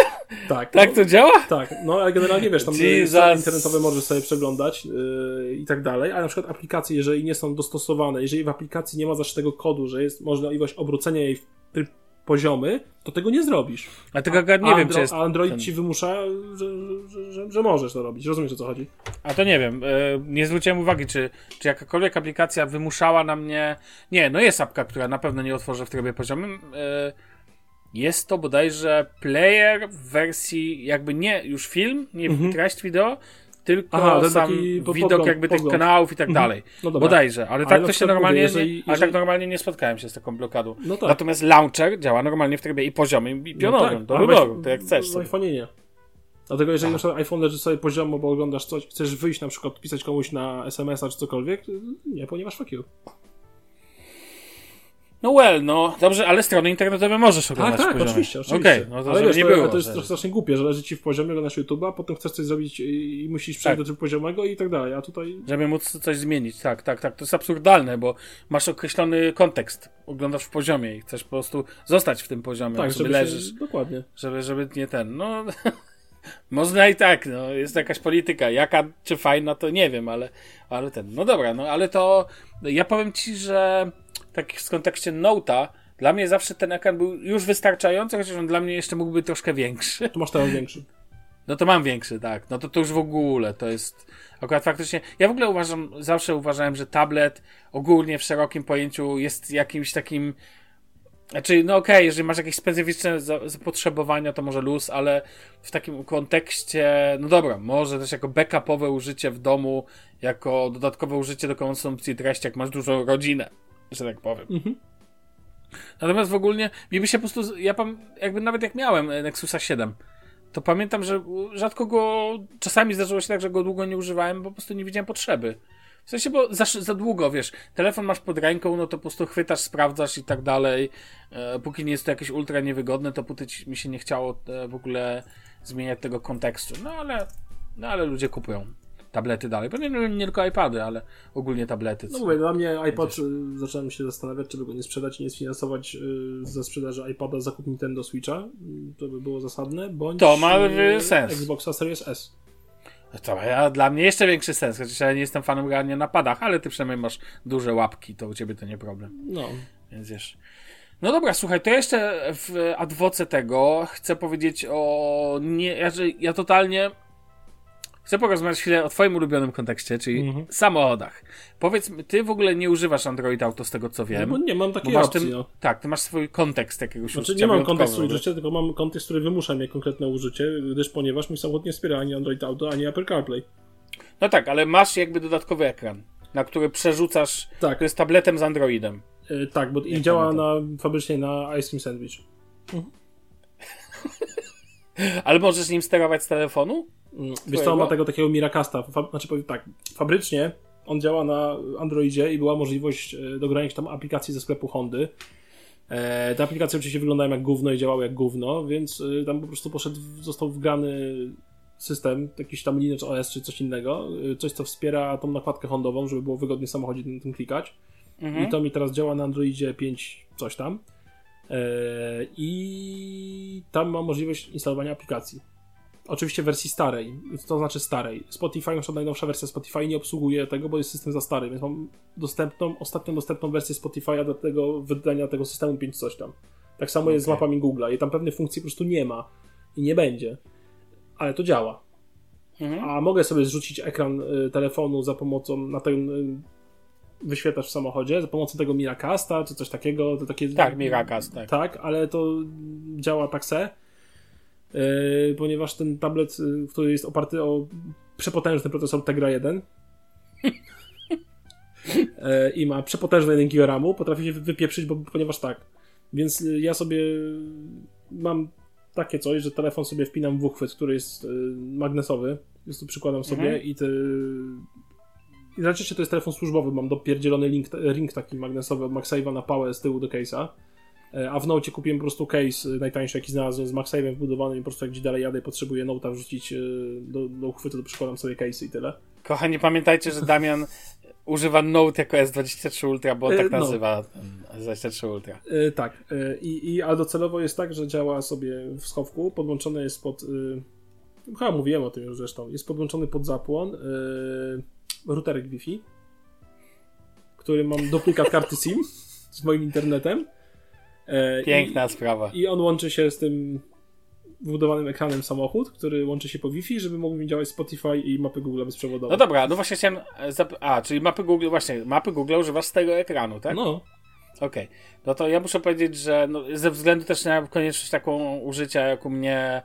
[SPEAKER 3] Tak.
[SPEAKER 2] Tak
[SPEAKER 3] no,
[SPEAKER 2] to działa?
[SPEAKER 3] Tak, no ale generalnie wiesz, tam internetowe możesz sobie przeglądać yy, i tak dalej, ale na przykład aplikacje, jeżeli nie są dostosowane, jeżeli w aplikacji nie ma zaszytego kodu, że jest możliwość obrócenia jej w tryb poziomy, to tego nie zrobisz.
[SPEAKER 2] Dlatego akurat nie
[SPEAKER 3] a,
[SPEAKER 2] wiem,
[SPEAKER 3] Andro-
[SPEAKER 2] czy jest.
[SPEAKER 3] a Android
[SPEAKER 2] ten-
[SPEAKER 3] ci wymusza, że, że, że, że możesz to robić. Rozumiesz o co chodzi?
[SPEAKER 2] A to nie wiem. e, Nie zwróciłem uwagi, czy, czy jakakolwiek aplikacja wymuszała na mnie. Nie, no jest apka, która na pewno nie otworzę w trybie poziomym. E, Jest to bodajże player w wersji jakby nie już film, nie treść wideo, tylko
[SPEAKER 3] Mhm. Aha,
[SPEAKER 2] sam widok
[SPEAKER 3] podgląd-
[SPEAKER 2] jakby tych
[SPEAKER 3] podgląd.
[SPEAKER 2] kanałów i tak
[SPEAKER 3] Mhm.
[SPEAKER 2] dalej.
[SPEAKER 3] No dobra.
[SPEAKER 2] Bodajże, ale
[SPEAKER 3] Ale
[SPEAKER 2] tak
[SPEAKER 3] na
[SPEAKER 2] to się normalnie,
[SPEAKER 3] mówię, jeżeli-
[SPEAKER 2] ale
[SPEAKER 3] jeżeli-
[SPEAKER 2] tak normalnie nie spotkałem się z taką blokadą.
[SPEAKER 3] No tak.
[SPEAKER 2] Natomiast launcher działa normalnie w trybie i poziomym, i pionowym, do
[SPEAKER 3] ale
[SPEAKER 2] wyboru,
[SPEAKER 3] weź-
[SPEAKER 2] to jak chcesz
[SPEAKER 3] W iPhone'ie nie. Dlatego jeżeli na przykład iPhone leży sobie poziomo, bo oglądasz coś, chcesz wyjść na przykład, pisać komuś na SMS-a czy cokolwiek, nie, ponieważ fuck you.
[SPEAKER 2] No well, no dobrze, ale strony internetowe możesz oglądać
[SPEAKER 3] Tak, tak, oczywiście, oczywiście.
[SPEAKER 2] Okej, no to
[SPEAKER 3] Ale wiesz,
[SPEAKER 2] nie
[SPEAKER 3] to,
[SPEAKER 2] było.
[SPEAKER 3] to jest
[SPEAKER 2] że-
[SPEAKER 3] strasznie głupie, że leży ci w poziomie, oglądasz YouTube'a, potem chcesz coś zrobić i, i musisz przejść
[SPEAKER 2] Tak.
[SPEAKER 3] do trybu poziomego i tak dalej, a tutaj...
[SPEAKER 2] Żeby móc coś zmienić, tak, tak, tak. To jest absurdalne, bo masz określony kontekst. Oglądasz w poziomie i chcesz po prostu zostać w tym poziomie,
[SPEAKER 3] Tak, żeby
[SPEAKER 2] leżysz,
[SPEAKER 3] Się, dokładnie.
[SPEAKER 2] żeby, żeby nie ten. No, [laughs] można i tak, no, jest to jakaś polityka. Jaka czy fajna, to nie wiem, ale, ale ten. No dobra, no ale to ja powiem ci, że tak w kontekście Note'a, dla mnie zawsze ten ekran był już wystarczający, chociaż on dla mnie jeszcze mógłby być troszkę większy.
[SPEAKER 3] Tu masz teraz większy. [laughs]
[SPEAKER 2] No to mam większy, tak. No to to już w ogóle to jest. Akurat faktycznie. Ja w ogóle uważam, zawsze uważałem, że tablet ogólnie w szerokim pojęciu jest jakimś takim. Znaczy, no okej, jeżeli masz jakieś specyficzne za- zapotrzebowania, to może luz, ale w takim kontekście, no dobra, może też jako backupowe użycie w domu, jako dodatkowe użycie do konsumpcji treści, jak masz dużą rodzinę, że tak powiem.
[SPEAKER 3] Mhm.
[SPEAKER 2] Natomiast w ogóle mi by się po prostu, ja pam, jakby nawet jak miałem e, Nexusa 7, to pamiętam, że rzadko go, czasami zdarzyło się tak, że go długo nie używałem, bo po prostu nie widziałem potrzeby. W sensie, bo za, za długo, wiesz, telefon masz pod ręką, no to po prostu chwytasz, sprawdzasz i tak dalej. E, póki nie jest to jakieś ultra niewygodne, to póty mi się nie chciało e, w ogóle zmieniać tego kontekstu. No ale, no ale ludzie kupują tablety dalej. Pewnie nie, nie tylko iPady, ale ogólnie tablety.
[SPEAKER 3] No mówię, dla mnie iPod, y, zacząłem się zastanawiać, czy by go nie sprzedać i nie sfinansować y, ze sprzedaży iPada zakup Nintendo Switcha. Y, To by było zasadne, bądź
[SPEAKER 2] To ma,
[SPEAKER 3] y,
[SPEAKER 2] sens.
[SPEAKER 3] Xboxa Series S.
[SPEAKER 2] To ja, dla mnie jeszcze większy sens, chociaż ja nie jestem fanem grania na padach, ale ty przynajmniej masz duże łapki, to u ciebie to nie problem.
[SPEAKER 3] No,
[SPEAKER 2] Więc wiesz. No dobra, słuchaj, to jeszcze w adwoce tego chcę powiedzieć o. Nie, ja, że ja totalnie. Chcę porozmawiać chwilę o Twoim ulubionym kontekście, czyli
[SPEAKER 3] Mhm.
[SPEAKER 2] samochodach. Powiedz, mi, ty w ogóle nie używasz Android Auto z tego co
[SPEAKER 3] no
[SPEAKER 2] wiem.
[SPEAKER 3] bo nie mam takiej opcji,
[SPEAKER 2] tym,
[SPEAKER 3] no.
[SPEAKER 2] Tak, ty masz swój kontekst jakiegoś
[SPEAKER 3] Znaczy
[SPEAKER 2] użycia
[SPEAKER 3] nie mam kontekstu użycia, tylko mam kontekst, który wymusza mnie konkretne użycie, gdyż ponieważ mój samochód nie wspiera ani Android Auto, ani Apple CarPlay.
[SPEAKER 2] No tak, ale masz jakby dodatkowy ekran, na który przerzucasz.
[SPEAKER 3] Tak.
[SPEAKER 2] To jest tabletem z Androidem.
[SPEAKER 3] E, tak, bo i działa na, fabrycznie na Ice Cream Sandwich. [laughs]
[SPEAKER 2] Ale możesz nim sterować z telefonu?
[SPEAKER 3] Mm, Wiesz co, on ma tego takiego Miracasta. Fa znaczy powiem tak, fabrycznie on działa na Androidzie i była możliwość e, dogrania tam aplikacji ze sklepu Hondy. E, te aplikacje oczywiście wyglądają jak gówno i działały jak gówno, więc e, tam po prostu poszedł, został wgrany system, jakiś tam Linux OS czy coś innego, e, coś co wspiera tą nakładkę Hondową, żeby było wygodnie samochodzie na tym klikać.
[SPEAKER 2] Mhm.
[SPEAKER 3] I to mi teraz działa na Androidzie 5 coś tam. E, I tam mam możliwość instalowania aplikacji. Oczywiście w wersji starej, to znaczy starej. Spotify, na przykład najnowsza wersja Spotify nie obsługuje tego, bo jest system za stary, więc mam dostępną, ostatnią dostępną wersję Spotify'a do tego wydania tego systemu 5 coś tam. Tak samo jest z mapami Google'a i tam pewnych funkcji po prostu nie ma i nie będzie. Ale to działa.
[SPEAKER 2] Mhm.
[SPEAKER 3] A mogę sobie zrzucić ekran y, telefonu za pomocą na ten y, wyświetlacz w samochodzie, za pomocą tego Miracasta czy coś takiego. To takie,
[SPEAKER 2] Tak, Miracast, tak.
[SPEAKER 3] Tak, ale to działa tak se, ponieważ ten tablet, y, który jest oparty o przepotężny procesor Tegra 1 y, [laughs] i ma przepotężny 1 GB RAMu, potrafi się wy- wypieprzyć, bo, ponieważ tak. Więc ja sobie mam takie coś, że telefon sobie wpinam w uchwyt, który jest magnesowy, więc tu przykładam sobie
[SPEAKER 2] Mhm.
[SPEAKER 3] i ty... I najczęściej to jest telefon służbowy, mam dopierdzielony link, ring taki magnesowy od MagSave'a na pałę z tyłu do case'a. E, A w Note kupiłem po prostu case y, najtańszy, jaki znalazłem z MagSave'em wbudowanym i po prostu jak gdzieś dalej jadę potrzebuję Note'a wrzucić y, do, do uchwytu, to przykładam sobie case i tyle.
[SPEAKER 2] Kochani, pamiętajcie, że Damian [laughs] używa Note jako S23 Ultra, bo on
[SPEAKER 3] E,
[SPEAKER 2] tak
[SPEAKER 3] no.
[SPEAKER 2] nazywa ten S23 Ultra.
[SPEAKER 3] E, tak, e, i, i, ale docelowo jest tak, że działa sobie w schowku, podłączony jest pod. Y, chyba mówiłem o tym już zresztą. Jest podłączony pod zapłon routerek Wi-Fi, który mam duplikat karty SIM z moim internetem. E,
[SPEAKER 2] Piękna sprawa.
[SPEAKER 3] I, I on łączy się z tym wbudowanym ekranem samochód, który łączy się po Wi-Fi, żeby mógł mi działać Spotify i mapy Google bezprzewodowe.
[SPEAKER 2] No dobra, no właśnie chciałem. zap- A, czyli mapy Google, właśnie, mapy Google używasz z tego ekranu, tak?
[SPEAKER 3] No,
[SPEAKER 2] Okej. No to ja muszę powiedzieć, że no, ze względu też na konieczność taką użycia, jak u mnie.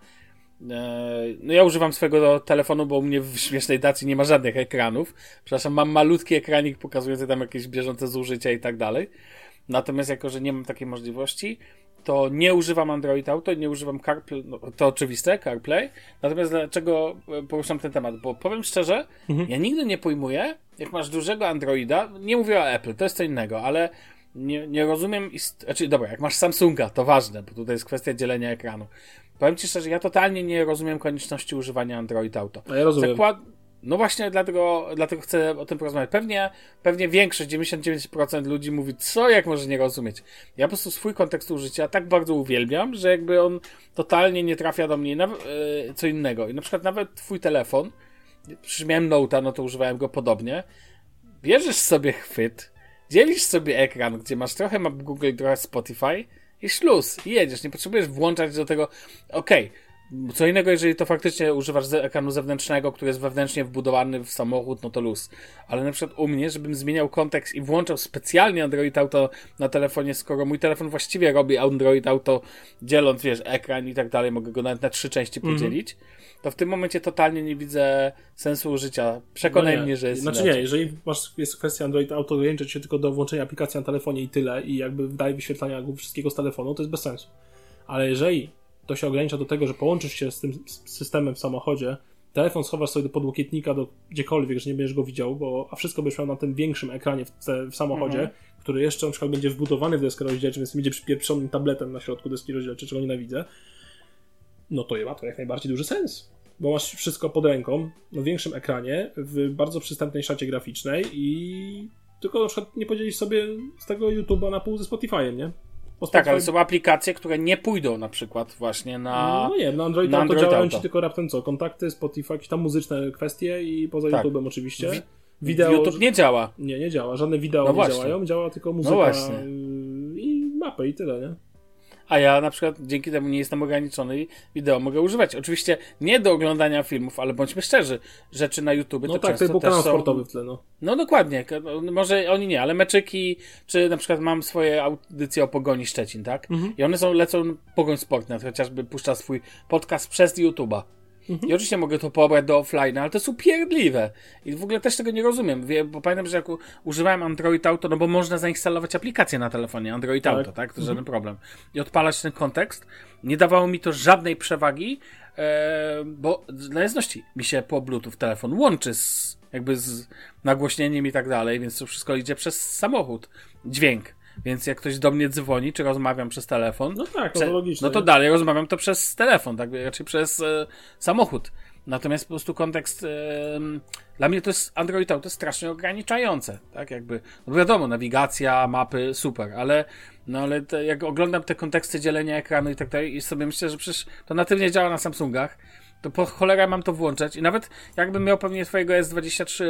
[SPEAKER 2] e, No ja używam swojego telefonu, bo u mnie w śmiesznej dacji nie ma żadnych ekranów. Przepraszam, mam malutki ekranik pokazujący tam jakieś bieżące zużycia i tak dalej. Natomiast jako, że nie mam takiej możliwości, to nie używam Android Auto, nie używam CarPlay, no, to oczywiste, CarPlay. Natomiast dlaczego e, poruszam ten temat? Bo powiem szczerze, ja nigdy nie pojmuję, jak masz dużego Androida, nie mówię o Apple, to jest co innego, ale nie, nie rozumiem, ist- znaczy dobra, jak masz Samsunga, to ważne, bo tutaj jest kwestia dzielenia ekranu. Powiem Ci szczerze, ja totalnie nie rozumiem konieczności używania Android Auto.
[SPEAKER 3] a ja rozumiem.
[SPEAKER 2] Zakład... No właśnie, dlatego, dlatego chcę o tym porozmawiać. Pewnie, pewnie większość, 99% ludzi mówi, co, jak może nie rozumieć. Ja po prostu swój kontekst użycia tak bardzo uwielbiam, że jakby on totalnie nie trafia do mnie na e, co innego. I na przykład nawet twój telefon, przecież miałem Note'a, no to używałem go podobnie, bierzesz sobie chwyt, dzielisz sobie ekran, gdzie masz trochę map Google, trochę Spotify i szluz, i jedziesz. Nie potrzebujesz włączać do tego, okej, co innego, jeżeli to faktycznie używasz ekranu zewnętrznego, który jest wewnętrznie wbudowany w samochód, no to luz. Ale na przykład u mnie, żebym zmieniał kontekst i włączał specjalnie Android Auto na telefonie, skoro mój telefon właściwie robi Android Auto, dzieląc, wiesz, ekran i tak dalej, mogę go nawet na trzy części podzielić, to w tym momencie totalnie nie widzę sensu użycia. Przekonaj
[SPEAKER 3] No nie.
[SPEAKER 2] mnie, że jest
[SPEAKER 3] Znaczy
[SPEAKER 2] inaczej.
[SPEAKER 3] nie, jeżeli masz, jest kwestia Android Auto, ograniczyć się tylko do włączenia aplikacji na telefonie i tyle i jakby daje wyświetlania wszystkiego z telefonu, to jest bez sensu. Ale jeżeli to się ogranicza do tego, że połączysz się z tym systemem w samochodzie, telefon schowasz sobie do podłokietnika, do gdziekolwiek, że nie będziesz go widział, bo, a wszystko będziesz miał na tym większym ekranie w, w samochodzie,
[SPEAKER 2] Mhm.
[SPEAKER 3] który jeszcze na przykład będzie wbudowany w deskę rozdzielczą, więc będzie przypieprzonym tabletem na środku deski rozdzielczej, czego nienawidzę, no to ma to jak najbardziej duży sens. Bo masz wszystko pod ręką, na większym ekranie, w bardzo przystępnej szacie graficznej i tylko na przykład nie podzielisz sobie z tego YouTube'a na pół ze Spotify'em, nie?
[SPEAKER 2] Tak, ale są aplikacje, które nie pójdą na przykład właśnie na...
[SPEAKER 3] No nie, na Android
[SPEAKER 2] na Android
[SPEAKER 3] działają
[SPEAKER 2] Auto.
[SPEAKER 3] ci tylko raptem co? Kontakty, Spotify, jakieś tam muzyczne kwestie i poza
[SPEAKER 2] Tak.
[SPEAKER 3] YouTube'em oczywiście.
[SPEAKER 2] Wi-
[SPEAKER 3] Wideo...
[SPEAKER 2] YouTube nie działa.
[SPEAKER 3] nie, nie działa. Żadne wideo
[SPEAKER 2] No
[SPEAKER 3] nie
[SPEAKER 2] właśnie.
[SPEAKER 3] działają, działa tylko muzyka
[SPEAKER 2] właśnie.
[SPEAKER 3] yy, i mapy i tyle, nie?
[SPEAKER 2] A ja na przykład dzięki temu nie jestem ograniczony i wideo mogę używać. Oczywiście nie do oglądania filmów, ale bądźmy szczerzy, rzeczy na YouTube
[SPEAKER 3] No
[SPEAKER 2] to
[SPEAKER 3] tak, to
[SPEAKER 2] często
[SPEAKER 3] był
[SPEAKER 2] też
[SPEAKER 3] kanał
[SPEAKER 2] są...
[SPEAKER 3] sportowy w tle, no.
[SPEAKER 2] No dokładnie. No, Może oni nie, ale meczyki, czy na przykład mam swoje audycje o Pogoni Szczecin, tak?
[SPEAKER 3] Mhm.
[SPEAKER 2] I one są, lecą Pogoń Sport, chociażby puszcza swój podcast przez YouTube'a. I oczywiście mogę to pobrać do offline, ale to jest upierdliwe. I w ogóle też tego nie rozumiem, Wie- bo pamiętam, że jak używałem Android Auto, no bo można zainstalować aplikację na telefonie Android
[SPEAKER 3] Tak.
[SPEAKER 2] Auto, tak? To żaden problem. I odpalać ten kontekst. Nie dawało mi to żadnej przewagi, e, bo dla jasności mi się po Bluetooth telefon łączy z jakby z nagłośnieniem i tak dalej, więc to wszystko idzie przez samochód. Dźwięk. Więc jak ktoś do mnie dzwoni, czy rozmawiam przez telefon,
[SPEAKER 3] No tak, no
[SPEAKER 2] Prze-
[SPEAKER 3] to logiczne.
[SPEAKER 2] No to dalej rozmawiam to przez telefon, tak raczej przez e, samochód. Natomiast po prostu kontekst e, dla mnie to jest Android Auto strasznie ograniczające, tak jakby, no wiadomo, nawigacja, mapy, super, ale no ale te, jak oglądam te konteksty dzielenia ekranu i tak dalej i sobie myślę, że przecież to natywnie działa na Samsungach, to po cholera mam to włączać i nawet jakbym miał pewnie twojego S23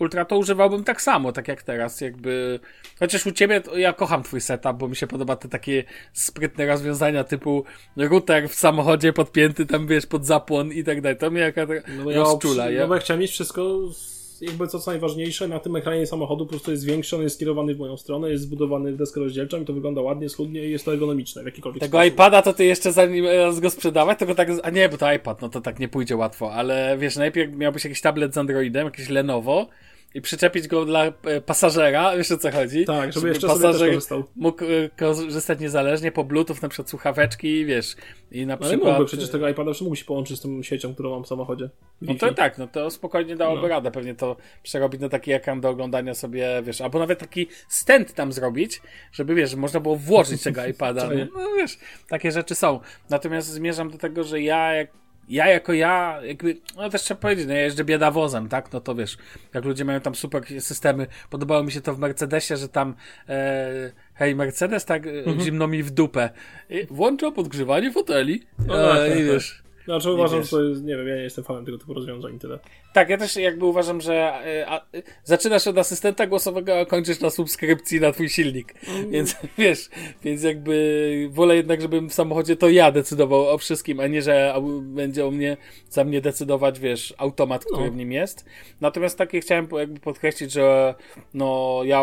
[SPEAKER 2] Ultra, to używałbym tak samo, tak jak teraz, jakby, chociaż u ciebie ja kocham twój setup, bo mi się podoba te takie sprytne rozwiązania typu router w samochodzie podpięty tam, wiesz, pod zapłon i tak dalej, to mnie jaka
[SPEAKER 3] No ja,
[SPEAKER 2] rozczula,
[SPEAKER 3] no
[SPEAKER 2] ja,
[SPEAKER 3] bo ja chciałem mieć wszystko, z- jakby co, co najważniejsze, na tym ekranie samochodu po prostu jest większy, on jest skierowany w moją stronę, jest zbudowany w deskę rozdzielczą i to wygląda ładnie, schludnie i jest to ergonomiczne w jakikolwiek
[SPEAKER 2] Tego
[SPEAKER 3] sposób.
[SPEAKER 2] iPada to ty jeszcze zanim raz go sprzedawać, to go tak, a nie, bo to iPad, no to tak nie pójdzie łatwo, ale wiesz, najpierw miałbyś jakiś tablet z Androidem, jakiś Lenovo i przyczepić go dla e, pasażera, wiesz o co chodzi?
[SPEAKER 3] Tak, żeby jeszcze sobie też korzystał.
[SPEAKER 2] mógł e, korzystać niezależnie po Bluetooth, na przykład słuchaweczki, wiesz, i na
[SPEAKER 3] Ale
[SPEAKER 2] przykład...
[SPEAKER 3] mógłby przecież tego iPada już mógł się połączyć z tą siecią, którą mam w samochodzie.
[SPEAKER 2] No to tak, no to spokojnie dałoby
[SPEAKER 3] No.
[SPEAKER 2] radę pewnie to przerobić na taki ekran do oglądania sobie, wiesz, albo nawet taki stand tam zrobić, żeby, wiesz, można było włożyć tego [laughs] iPada. No, no wiesz, takie rzeczy są. Natomiast zmierzam do tego, że ja jak ja jako ja, jakby, no też trzeba powiedzieć, no ja jeżdżę biedawozem, tak, no to wiesz, jak ludzie mają tam super systemy, podobało mi się to w Mercedesie, że tam e, hej Mercedes, tak,
[SPEAKER 3] Mhm.
[SPEAKER 2] e, zimno mi w dupę, I włącza podgrzewanie foteli,
[SPEAKER 3] No tak,
[SPEAKER 2] e,
[SPEAKER 3] tak,
[SPEAKER 2] i
[SPEAKER 3] tak.
[SPEAKER 2] wiesz,
[SPEAKER 3] Znaczy uważam, że to jest, nie wiem, ja nie jestem fanem tego typu rozwiązań tyle.
[SPEAKER 2] Tak, ja też jakby uważam, że a, y, zaczynasz od asystenta głosowego, a kończysz na subskrypcji na twój silnik. Więc [laughs] wiesz, więc jakby wolę jednak, żebym w samochodzie to ja decydował o wszystkim, a nie, że będzie o mnie za mnie decydować, wiesz, automat, który
[SPEAKER 3] No.
[SPEAKER 2] w nim jest. Natomiast takie chciałem jakby podkreślić, że no ja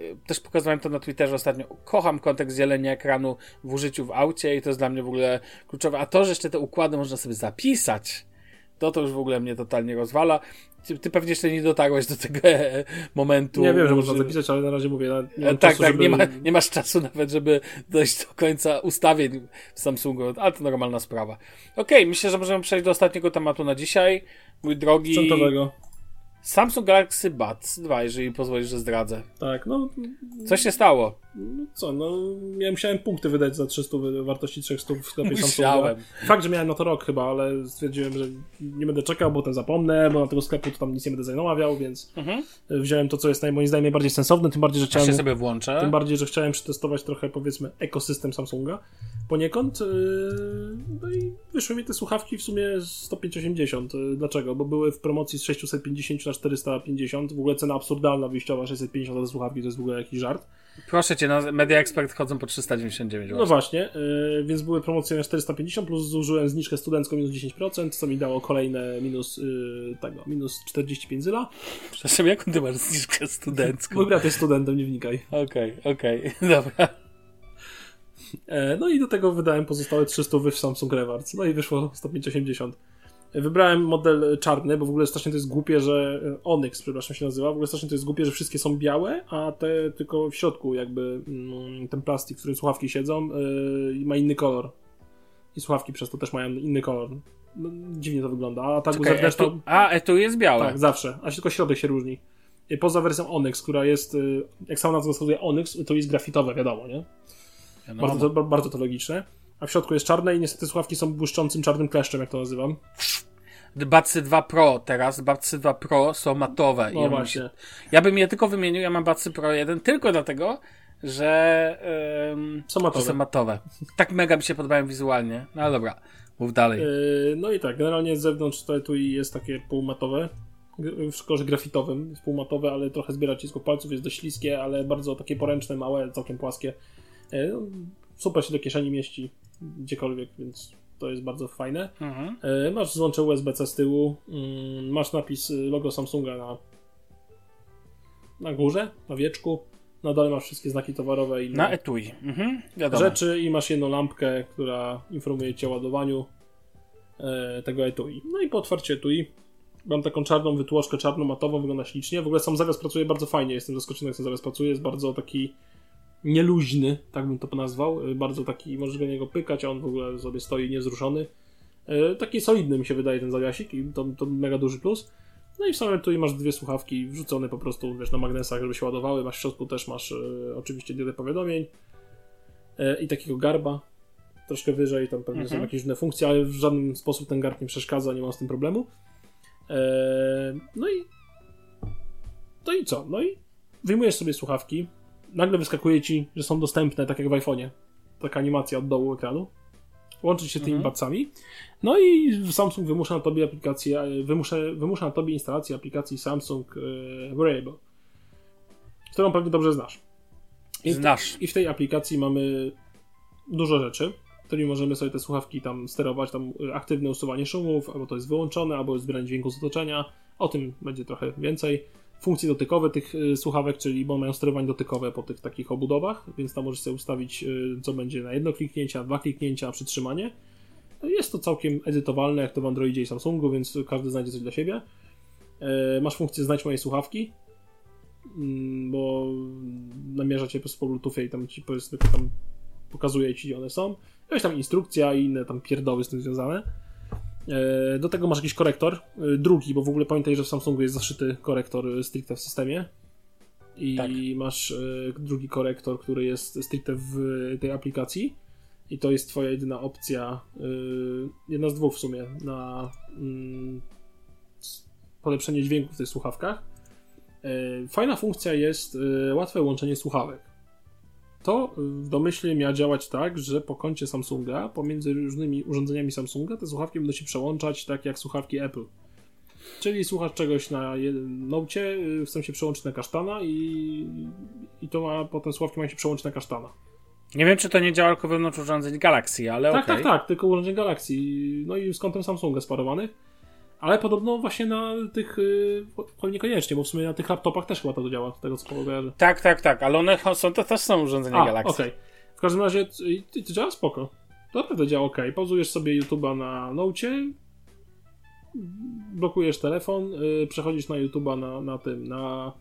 [SPEAKER 2] y, też pokazywałem to na Twitterze ostatnio. Kocham kontekst dzielenia ekranu w użyciu w aucie i to jest dla mnie w ogóle kluczowe. A to, że jeszcze te układy można sobie zapisać, to to już w ogóle mnie totalnie rozwala. Ty, ty pewnie jeszcze nie dotarłeś do tego [laughs] momentu.
[SPEAKER 3] Nie wiem, że można zapisać, ale na razie mówię, nie
[SPEAKER 2] tak,
[SPEAKER 3] czasu,
[SPEAKER 2] tak,
[SPEAKER 3] żeby...
[SPEAKER 2] nie, ma, nie masz czasu nawet, żeby dojść do końca ustawień w Samsungu, ale to normalna sprawa. Okej, myślę, że możemy przejść do ostatniego tematu na dzisiaj. Mój drogi.
[SPEAKER 3] Sprzętowego.
[SPEAKER 2] Samsung Galaxy Buds 2, jeżeli pozwolisz, że zdradzę.
[SPEAKER 3] Tak, no,
[SPEAKER 2] Co się stało?
[SPEAKER 3] no co, no ja musiałem punkty wydać za 300 wy- wartości 300 w sklepie
[SPEAKER 2] Musiałem.
[SPEAKER 3] Samsunga. Fakt, że miałem na to rok chyba, ale stwierdziłem, że nie będę czekał, bo potem zapomnę, bo na tego sklepu to tam nic nie będę zamawiał, więc
[SPEAKER 2] Mhm.
[SPEAKER 3] wziąłem to, co jest naj- moim zdaniem najbardziej sensowne, tym bardziej, że
[SPEAKER 2] Ja
[SPEAKER 3] chciałem...
[SPEAKER 2] się sobie włączę.
[SPEAKER 3] Tym bardziej, że chciałem przetestować trochę, powiedzmy, ekosystem Samsunga poniekąd. Yy, no i wyszły mi te słuchawki w sumie 10580. Yy, Dlaczego? Bo były w promocji z 650 na 450. W ogóle cena absurdalna wyjściowa 650 za słuchawki, to jest w ogóle jakiś żart.
[SPEAKER 2] Proszę cię, na Media Expert chodzą po 399
[SPEAKER 3] No
[SPEAKER 2] właśnie.
[SPEAKER 3] właśnie, yy, więc były promocje na 450, plus zużyłem zniżkę studencką minus 10%, co mi dało kolejne minus yy, tego, minus 45 zyla.
[SPEAKER 2] Przepraszam, jaką ty masz zniżkę studencką?
[SPEAKER 3] Mój brat jest studentem, nie wnikaj.
[SPEAKER 2] Okej, okej, [laughs] dobra.
[SPEAKER 3] E, No i do tego wydałem pozostałe 300 w Samsung Rewards. No i wyszło 10580. Wybrałem model czarny, bo w ogóle strasznie to jest głupie, że e, Onyx, przepraszam, się nazywa. W ogóle strasznie to jest głupie, że wszystkie są białe, a te tylko w środku jakby mm, ten plastik, w którym słuchawki siedzą, yy, ma inny kolor. I słuchawki przez to też mają inny kolor. No, dziwnie to wygląda. A tak
[SPEAKER 2] Czekaj, etu, a, etu jest białe.
[SPEAKER 3] Tak, zawsze. A się tylko środek się różni. Poza wersją Onyx, która jest, jak sama nazwa wskazuje, Onyx, to jest grafitowe, wiadomo, nie?
[SPEAKER 2] Wiadomo.
[SPEAKER 3] Bardzo to, bardzo to logiczne. A w środku jest czarne i niestety słuchawki są błyszczącym czarnym kleszczem, jak to nazywam.
[SPEAKER 2] Budsy 2 Pro teraz, Budsy 2 Pro są matowe.
[SPEAKER 3] No
[SPEAKER 2] ja, bym
[SPEAKER 3] właśnie.
[SPEAKER 2] się, ja bym je tylko wymienił, ja mam Budsy Pro 1 tylko dlatego, że
[SPEAKER 3] Są matowe.
[SPEAKER 2] są matowe. Tak mega mi się podobają wizualnie. No ale dobra, mów dalej.
[SPEAKER 3] Yy, no i tak, generalnie z zewnątrz to tu jest takie półmatowe. W kolorze grafitowym jest półmatowe, ale trochę zbiera cisku palców, jest dość śliskie, ale bardzo takie poręczne, małe, całkiem płaskie. Yy, no, super się do kieszeni mieści gdziekolwiek, więc to jest bardzo fajne.
[SPEAKER 2] Mhm.
[SPEAKER 3] E, Masz złącze USB-C z tyłu, mm, masz napis y, logo Samsunga na, na górze, na wieczku. Na dole masz wszystkie znaki towarowe i
[SPEAKER 2] Na etui. Mhm. Wiadomo.
[SPEAKER 3] rzeczy i masz jedną lampkę, która informuje cię o ładowaniu. e, tego etui. No i po otwarciu etui mam taką czarną wytłoczkę, czarną matową, wygląda ślicznie. W ogóle sam zawias pracuje bardzo fajnie, jestem zaskoczony jak sam zawias pracuje, jest bardzo taki nieluźny, tak bym to nazwał, e, bardzo taki, możesz do niego pykać, a on w ogóle sobie stoi niezruszony. E, taki solidny mi się wydaje ten zawiasik i to, to mega duży plus. No i w samym tu masz dwie słuchawki wrzucone po prostu wiesz, na magnesach, żeby się ładowały. Masz w środku też masz e, oczywiście diodę powiadomień e, i takiego garba troszkę wyżej, tam pewnie
[SPEAKER 2] Mhm.
[SPEAKER 3] są jakieś inne funkcje, ale w żaden sposób ten garb nie przeszkadza, nie mam z tym problemu. E, no i no i co? No i wyjmujesz sobie słuchawki, nagle wyskakuje ci, że są dostępne, tak jak w iPhone'ie. Taka animacja od dołu ekranu. Łączyć się tymi
[SPEAKER 2] Mhm.
[SPEAKER 3] No i Samsung wymusza na tobie aplikację, e, wymusza, wymusza na tobie instalację aplikacji Samsung e, Wearable, którą pewnie dobrze znasz. I w,
[SPEAKER 2] Znasz.
[SPEAKER 3] I w tej aplikacji mamy dużo rzeczy, którymi możemy sobie te słuchawki tam sterować, tam e, aktywne usuwanie szumów, albo to jest wyłączone, albo jest zbieranie dźwięku z otoczenia. O tym będzie trochę więcej. Funkcje dotykowe tych y, słuchawek, czyli bo mają sterowanie dotykowe po tych takich obudowach, więc tam możesz sobie ustawić, y, co będzie na jedno kliknięcie, dwa kliknięcia, przytrzymanie. Jest to całkiem edytowalne, jak to w Androidzie i Samsungu, więc każdy znajdzie coś dla siebie. E, Masz funkcję znajdź moje słuchawki, mm, bo namierza cię po prostu po Bluetoothie i tam ci powiedzmy tam pokazuje ci, gdzie one są. Jakaś tam instrukcja i inne tam pierdoły z tym związane. E, Do tego masz jakiś korektor, e, drugi, bo w ogóle pamiętaj, że w Samsungu jest zaszyty korektor e, stricte w systemie. I
[SPEAKER 2] Tak.
[SPEAKER 3] masz drugi korektor, który jest stricte w tej aplikacji. I to jest twoja jedyna opcja, jedna z dwóch w sumie, na mm, polepszenie dźwięku w tych słuchawkach. Fajna funkcja jest łatwe łączenie słuchawek. To y, w domyśle miała działać tak, że po koncie Samsunga, pomiędzy różnymi urządzeniami Samsunga, te słuchawki będą się przełączać tak jak słuchawki Apple. Czyli słuchasz czegoś na Note, y, chcą się przełączyć na kasztana i, i to ma potem słuchawki mają się przełączyć na kasztana.
[SPEAKER 2] Nie wiem, czy to nie działa tylko wewnątrz urządzeń Galaxy, ale
[SPEAKER 3] Tak,
[SPEAKER 2] okej.
[SPEAKER 3] tak, tak, tylko urządzeń Galaxy. No i z kątem Samsunga sparowanych. Ale podobno właśnie na tych, y, choć niekoniecznie, bo w sumie na tych laptopach też chyba to działa, z tego co kojarzę.
[SPEAKER 2] Tak, tak, tak, ale one są, to też są urządzenia
[SPEAKER 3] A,
[SPEAKER 2] Galaxy.
[SPEAKER 3] okej. W każdym razie y, to działa spoko. To naprawdę działa ok. Pauzujesz sobie YouTube'a na Nocie, blokujesz telefon, y, przechodzisz na YouTube'a na, na tym, na,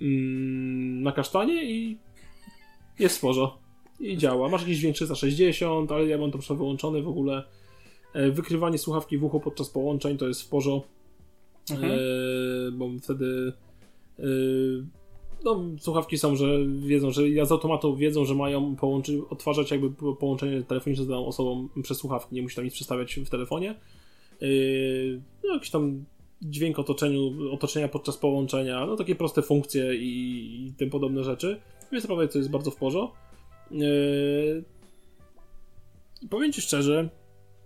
[SPEAKER 3] mm, na kasztanie i jest sporo. I działa. Masz jakiś dźwięk 360, ale ja mam to wszystko wyłączone w ogóle. E, Wykrywanie słuchawki w uchu podczas połączeń to jest w porządku.
[SPEAKER 2] Mhm.
[SPEAKER 3] E, bo wtedy e, no, słuchawki są, że wiedzą, że ja z automatu wiedzą, że mają połączy, odtwarzać jakby po- połączenie telefoniczne z daną osobą przez słuchawki, nie musi tam nic przestawiać w telefonie. No, jakiś tam dźwięk otoczeniu, otoczenia podczas połączenia, no takie proste funkcje i, i tym podobne rzeczy. Więc naprawdę to jest bardzo w porządku. Yy, powiem Ci szczerze,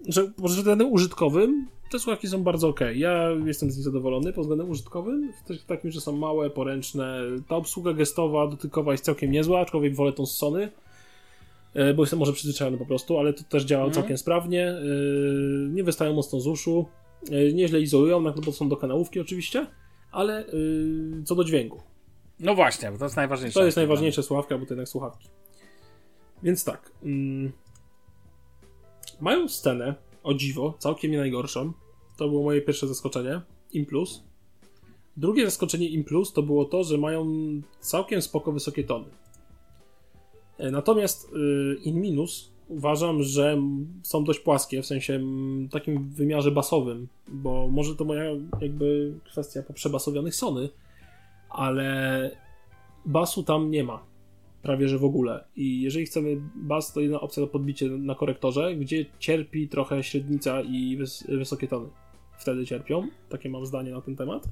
[SPEAKER 3] że pod względem użytkowym te słuchawki są bardzo ok. Ja jestem z nich zadowolony pod względem użytkowym, w takim, że są małe, poręczne. Ta obsługa gestowa, dotykowa jest całkiem niezła, aczkolwiek wolę tą z Sony, yy, bo jestem może przyzwyczajony po prostu, ale to też działa
[SPEAKER 2] Mhm.
[SPEAKER 3] całkiem sprawnie. Yy, Nie wystają mocno z uszu, yy, nieźle izolują, na to są do kanałówki oczywiście, ale co do dźwięku.
[SPEAKER 2] No właśnie, bo to jest najważniejsze.
[SPEAKER 3] To jest najważniejsza słuchawka, bo to jednak słuchawki. Więc tak. Mm, mają scenę, o dziwo, całkiem nie najgorszą. To było moje pierwsze zaskoczenie. In plus. Drugie zaskoczenie In plus to było to, że mają całkiem spoko wysokie tony. E, Natomiast y, In minus uważam, że są dość płaskie, w sensie takim wymiarze basowym, bo może to moja jakby kwestia poprzebasowionych Sony, ale basu tam nie ma. Prawie że w ogóle. I jeżeli chcemy bas, to jedna opcja to podbicie na korektorze, gdzie cierpi trochę średnica i wys wysokie tony. Wtedy cierpią. Takie mam zdanie na ten temat.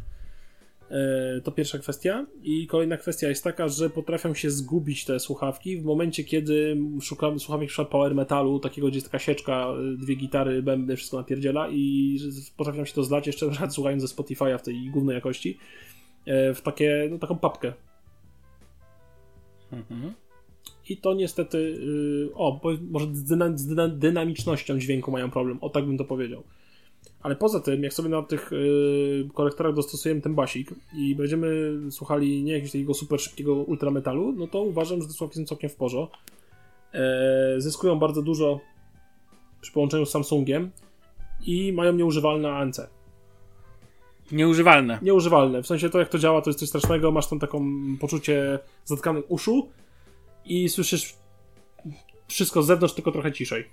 [SPEAKER 3] E, To pierwsza kwestia. I kolejna kwestia jest taka, że potrafią się zgubić te słuchawki w momencie, kiedy szukamy słuchawek na power metalu, takiego, gdzie jest taka sieczka, dwie gitary, bębny, wszystko napierdziela i potrafią się to zlać jeszcze słuchając ze Spotify'a w tej głównej jakości e, w takie, no, taką papkę.
[SPEAKER 2] Mhm.
[SPEAKER 3] I to niestety, y, o, może z, dyna, z dyna, dynamicznością dźwięku mają problem, o tak bym to powiedział. Ale poza tym, jak sobie na tych y, korektorach dostosujemy ten basik i będziemy słuchali nie jakiegoś takiego super szybkiego ultrametalu, no to uważam, że te słuchawki są całkiem w porządku. E, zyskują bardzo dużo przy połączeniu z Samsungiem i mają nieużywalne ANC.
[SPEAKER 2] Nieużywalne.
[SPEAKER 3] Nieużywalne. W sensie to, jak to działa, to jest coś strasznego. Masz tam taką poczucie zatkanych uszu i słyszysz wszystko z zewnątrz, tylko trochę ciszej.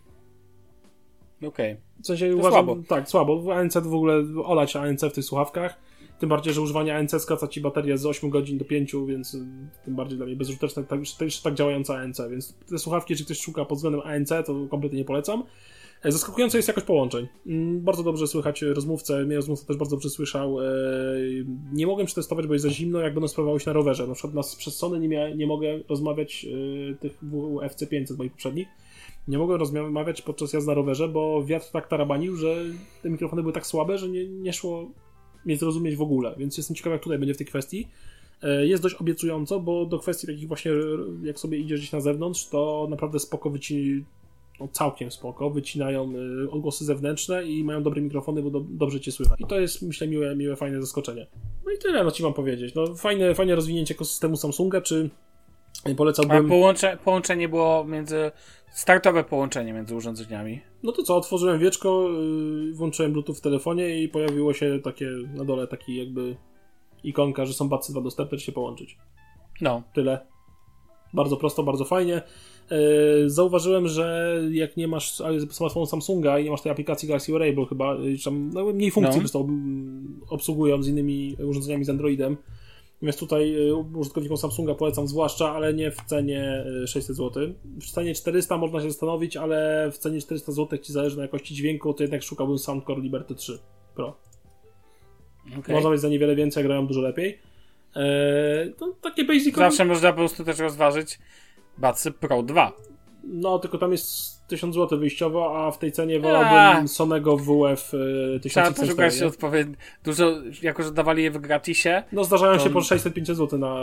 [SPEAKER 2] Okej.
[SPEAKER 3] W sensie
[SPEAKER 2] To
[SPEAKER 3] uważam,
[SPEAKER 2] słabo.
[SPEAKER 3] tak, słabo. ANC w ogóle olać ANC w tych słuchawkach. Tym bardziej, że używanie ANC skraca ci baterię z 8 godzin do 5, więc y, tym bardziej dla mnie bezużyteczne, tak, jeszcze, jeszcze tak działające ANC. Więc te słuchawki, jeżeli ktoś szuka pod względem ANC, to kompletnie nie polecam. E, Zaskakująca jest jakość połączeń. Mm, Bardzo dobrze słychać rozmówcę, mnie rozmówca też bardzo dobrze słyszał. E, Nie mogłem przetestować, bo jest za zimno, jak będą sprawowały się na rowerze. Na przykład na, przez Sony nie, nie mogę rozmawiać e, tych FC500 moich poprzednich. Nie mogłem rozmawiać podczas jazdy na rowerze, bo wiatr tak tarabanił, że te mikrofony były tak słabe, że nie, nie szło mnie zrozumieć w ogóle. Więc jestem ciekaw, jak tutaj będzie w tej kwestii. Jest dość obiecująco, bo do kwestii takich właśnie, jak sobie idziesz gdzieś na zewnątrz, to naprawdę spoko wyci... No, całkiem spoko, wycinają y, odgłosy zewnętrzne i mają dobre mikrofony, bo do, dobrze cię słychać. I to jest, myślę, miłe, miłe fajne zaskoczenie. No i tyle, no ci mam powiedzieć. No, fajne, fajne rozwinięcie ekosystemu Samsunga, czy
[SPEAKER 2] A
[SPEAKER 3] polecałbym...
[SPEAKER 2] połącze, połączenie było między. Startowe połączenie między urządzeniami.
[SPEAKER 3] No to co, otworzyłem wieczko, yy, włączyłem Bluetooth w telefonie i pojawiło się takie na dole taki jakby ikonka, że są Budsy 2 dostępne, czy się połączyć.
[SPEAKER 2] No.
[SPEAKER 3] Tyle. Bardzo prosto, bardzo fajnie. Yy, zauważyłem, że jak nie masz smartfonu Samsunga i nie masz tej aplikacji Galaxy Wearable chyba, czy tam no, mniej funkcji
[SPEAKER 2] No.
[SPEAKER 3] mm, obsługują z innymi urządzeniami z Androidem. Natomiast tutaj yy, użytkownikom Samsunga polecam zwłaszcza, ale nie w cenie yy, 600 zł. W cenie 400 można się zastanowić, ale w cenie 400 zł jak ci zależy na jakości dźwięku, to jednak szukałbym Soundcore Liberty 3 Pro.
[SPEAKER 2] okej.
[SPEAKER 3] Można mieć za niewiele więcej, grają dużo lepiej. Eee, to takie basic.
[SPEAKER 2] Zawsze można po prostu też rozważyć Batsy Pro 2.
[SPEAKER 3] No, tylko tam jest 1000 zł wyjściowo, a w tej cenie
[SPEAKER 2] A.
[SPEAKER 3] wolałbym Sonego WF e,
[SPEAKER 2] Trzeba
[SPEAKER 3] 1004.
[SPEAKER 2] poszukać odpowiednio. Dużo, jako że dawali je w gratisie.
[SPEAKER 3] No, zdarzają
[SPEAKER 2] to-
[SPEAKER 3] się po 650 zł na,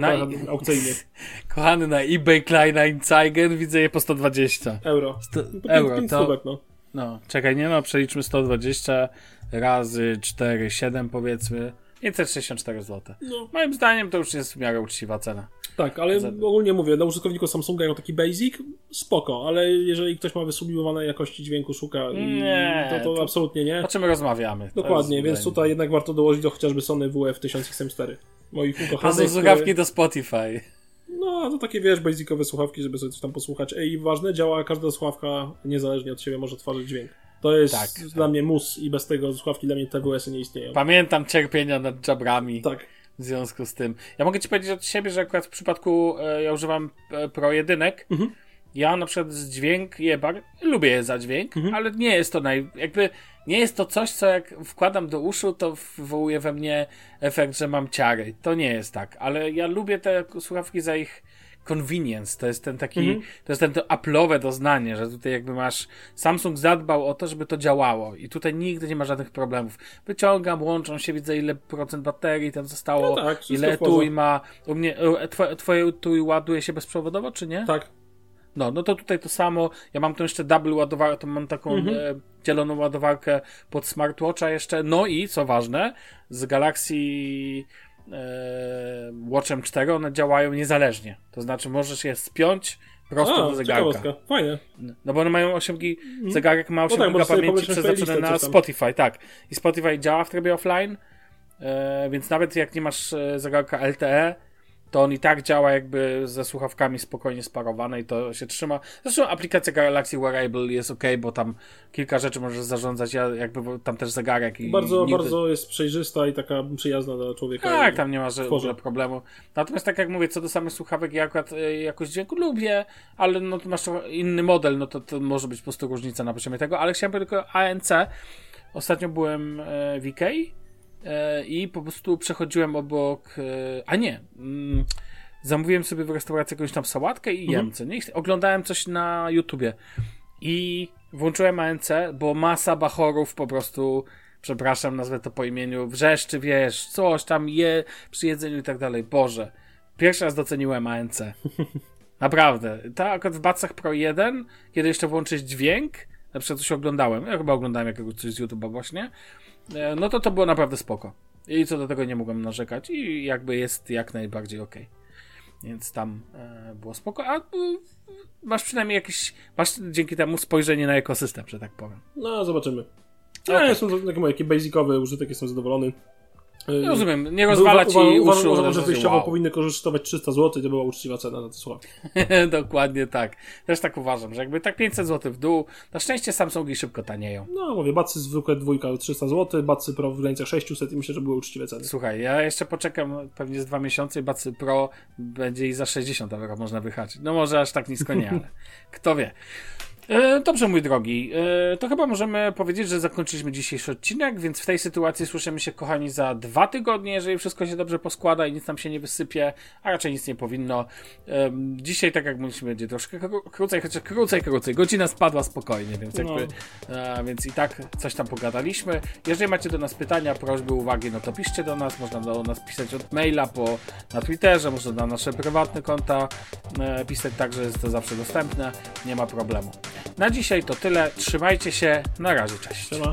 [SPEAKER 3] na
[SPEAKER 2] Na-
[SPEAKER 3] aukcyjnych. [laughs]
[SPEAKER 2] Kochany na eBay Kleinanzeigen widzę je po 120.
[SPEAKER 3] Euro.
[SPEAKER 2] Sto,
[SPEAKER 3] No
[SPEAKER 2] euro,
[SPEAKER 3] 5
[SPEAKER 2] to.
[SPEAKER 3] stówek, no.
[SPEAKER 2] No, czekaj, nie no, przeliczmy 120 razy 4, 7 powiedzmy. 564 zł.
[SPEAKER 3] no.
[SPEAKER 2] Moim zdaniem to już jest w miarę uczciwa cena.
[SPEAKER 3] Tak, ale
[SPEAKER 2] Za-
[SPEAKER 3] ogólnie mówię, dla użytkowników Samsunga jako taki basic, spoko, ale jeżeli ktoś ma wysublimowanej jakości dźwięku, szuka,
[SPEAKER 2] Nie,
[SPEAKER 3] to, to,
[SPEAKER 2] to-
[SPEAKER 3] absolutnie nie.
[SPEAKER 2] O czym rozmawiamy? To
[SPEAKER 3] Dokładnie, więc tutaj jednak warto dołożyć do chociażby Sony WF 1004. Moich
[SPEAKER 2] To są
[SPEAKER 3] ukochanych.
[SPEAKER 2] słuchawki do Spotify.
[SPEAKER 3] No, to takie wiesz, basicowe słuchawki, żeby sobie coś tam posłuchać. I ważne, działa każda słuchawka niezależnie od siebie, może tworzyć dźwięk. To jest
[SPEAKER 2] Tak,
[SPEAKER 3] dla
[SPEAKER 2] tak.
[SPEAKER 3] mnie mus i bez tego słuchawki dla mnie TWS-y nie istnieją.
[SPEAKER 2] Pamiętam cierpienia nad żabrami
[SPEAKER 3] Tak.
[SPEAKER 2] w związku z tym. Ja mogę ci powiedzieć od siebie, że akurat w przypadku e, ja używam e, Pro jedynek.
[SPEAKER 3] Mhm.
[SPEAKER 2] Ja na przykład z dźwięk jebar, lubię je za dźwięk,
[SPEAKER 3] Mhm.
[SPEAKER 2] ale nie jest to naj... jakby nie jest to coś, co jak wkładam do uszu, to wywołuje we mnie efekt, że mam ciary. To nie jest tak, ale ja lubię te słuchawki za ich convenience, to jest ten taki,
[SPEAKER 3] Mhm.
[SPEAKER 2] to jest ten to Apple'owe doznanie, że tutaj jakby masz, Samsung zadbał o to, żeby to działało i tutaj nigdy nie ma żadnych problemów. Wyciągam, łączą się, widzę ile procent baterii tam zostało,
[SPEAKER 3] No tak,
[SPEAKER 2] ile
[SPEAKER 3] w porządku.
[SPEAKER 2] tu i ma, u mnie, e, twoje, twoje tu i ładuje się bezprzewodowo, czy nie?
[SPEAKER 3] Tak.
[SPEAKER 2] No, no to tutaj to samo. Ja mam tu jeszcze double ładowarkę, to mam taką
[SPEAKER 3] Mhm.
[SPEAKER 2] e, dzieloną ładowarkę pod smartwatcha jeszcze. No i co ważne, z Galaxy Watchem 4 one działają niezależnie. To znaczy możesz je spiąć prosto
[SPEAKER 3] A,
[SPEAKER 2] do zegarka.
[SPEAKER 3] Fajne.
[SPEAKER 2] No bo one mają 8 gi zegarek ma 8
[SPEAKER 3] tak,
[SPEAKER 2] giga pamięci przeznaczone na. Spotify, tak. I Spotify działa w trybie offline, e, więc nawet jak nie masz e, zegarka LTE, to on i tak działa jakby ze słuchawkami spokojnie sparowane i to się trzyma. Zresztą aplikacja Galaxy Wearable jest ok, bo tam kilka rzeczy możesz zarządzać, ja jakby tam też zegarek i
[SPEAKER 3] Bardzo,
[SPEAKER 2] nigdy...
[SPEAKER 3] bardzo jest przejrzysta i taka przyjazna dla człowieka.
[SPEAKER 2] Tak, tam nie ma że- ogóle problemu. Natomiast tak jak mówię, co do samych słuchawek, ja akurat e, jakość dźwięku lubię, ale no to masz inny model, no to, to może być po prostu różnica na poziomie tego, ale chciałem powiedzieć tylko ANC. Ostatnio byłem e, w Ikei i po prostu przechodziłem obok, e, a nie, mm, zamówiłem sobie w restauracji jakąś tam sałatkę i jem, co nie? Oglądałem coś na YouTubie i włączyłem ANC, bo masa bachorów po prostu przepraszam, nazwę to po imieniu, wrzeszczy, wiesz, coś tam je przy jedzeniu i tak dalej. Boże, pierwszy raz doceniłem ANC. [laughs] Naprawdę. Tak, akurat w Bacach Pro 1, kiedy jeszcze włączyć dźwięk, na przykład coś oglądałem, ja chyba oglądałem jakiegoś coś z YouTube'a właśnie, e, no to to było naprawdę spoko. I co do tego nie mogłem narzekać i jakby jest jak najbardziej okej. więc tam e, było spoko. A e, masz przynajmniej jakieś, masz dzięki temu spojrzenie na ekosystem, że tak powiem.
[SPEAKER 3] No, zobaczymy. Ja
[SPEAKER 2] Okej.
[SPEAKER 3] jestem, taki, taki basicowy użytek, jestem zadowolony. Y,
[SPEAKER 2] Rozumiem, nie rozwala ci
[SPEAKER 3] uważam,
[SPEAKER 2] uszu.
[SPEAKER 3] uważam, że wyjściowo
[SPEAKER 2] wow.
[SPEAKER 3] powinny kosztować 300 zł, to była uczciwa cena za te słuchawki. [laughs]
[SPEAKER 2] Dokładnie tak. Też tak uważam, że jakby tak 500 zł w dół, na szczęście Samsungi szybko tanieją.
[SPEAKER 3] No, mówię, bacy zwykłe dwójka 300 zł, bacy pro w granicach 600 i myślę, że były uczciwe ceny.
[SPEAKER 2] Słuchaj, ja jeszcze poczekam pewnie z dwa miesiące i Bacy Pro będzie i za 60 euro można wyhaczyć. No może aż tak nisko nie, ale [laughs] kto wie. E, Dobrze, mój drogi. E, To chyba możemy powiedzieć, że zakończyliśmy dzisiejszy odcinek, więc w tej sytuacji słyszymy się, kochani, za dwa tygodnie, jeżeli wszystko się dobrze poskłada i nic nam się nie wysypie, a raczej nic nie powinno. Em, Dzisiaj, tak jak mówiliśmy, będzie troszkę kró- krócej, chociaż krócej, krócej. Godzina spadła spokojnie, więc jakby, e, więc i tak coś tam pogadaliśmy. Jeżeli macie do nas pytania, prośby, uwagi, no to piszcie do nas. Można do nas pisać od maila, po, na Twitterze, można na nasze prywatne konta e, pisać, także jest to zawsze dostępne. Nie ma problemu. Na dzisiaj to tyle. Trzymajcie się. Na razie, cześć.
[SPEAKER 3] Siema.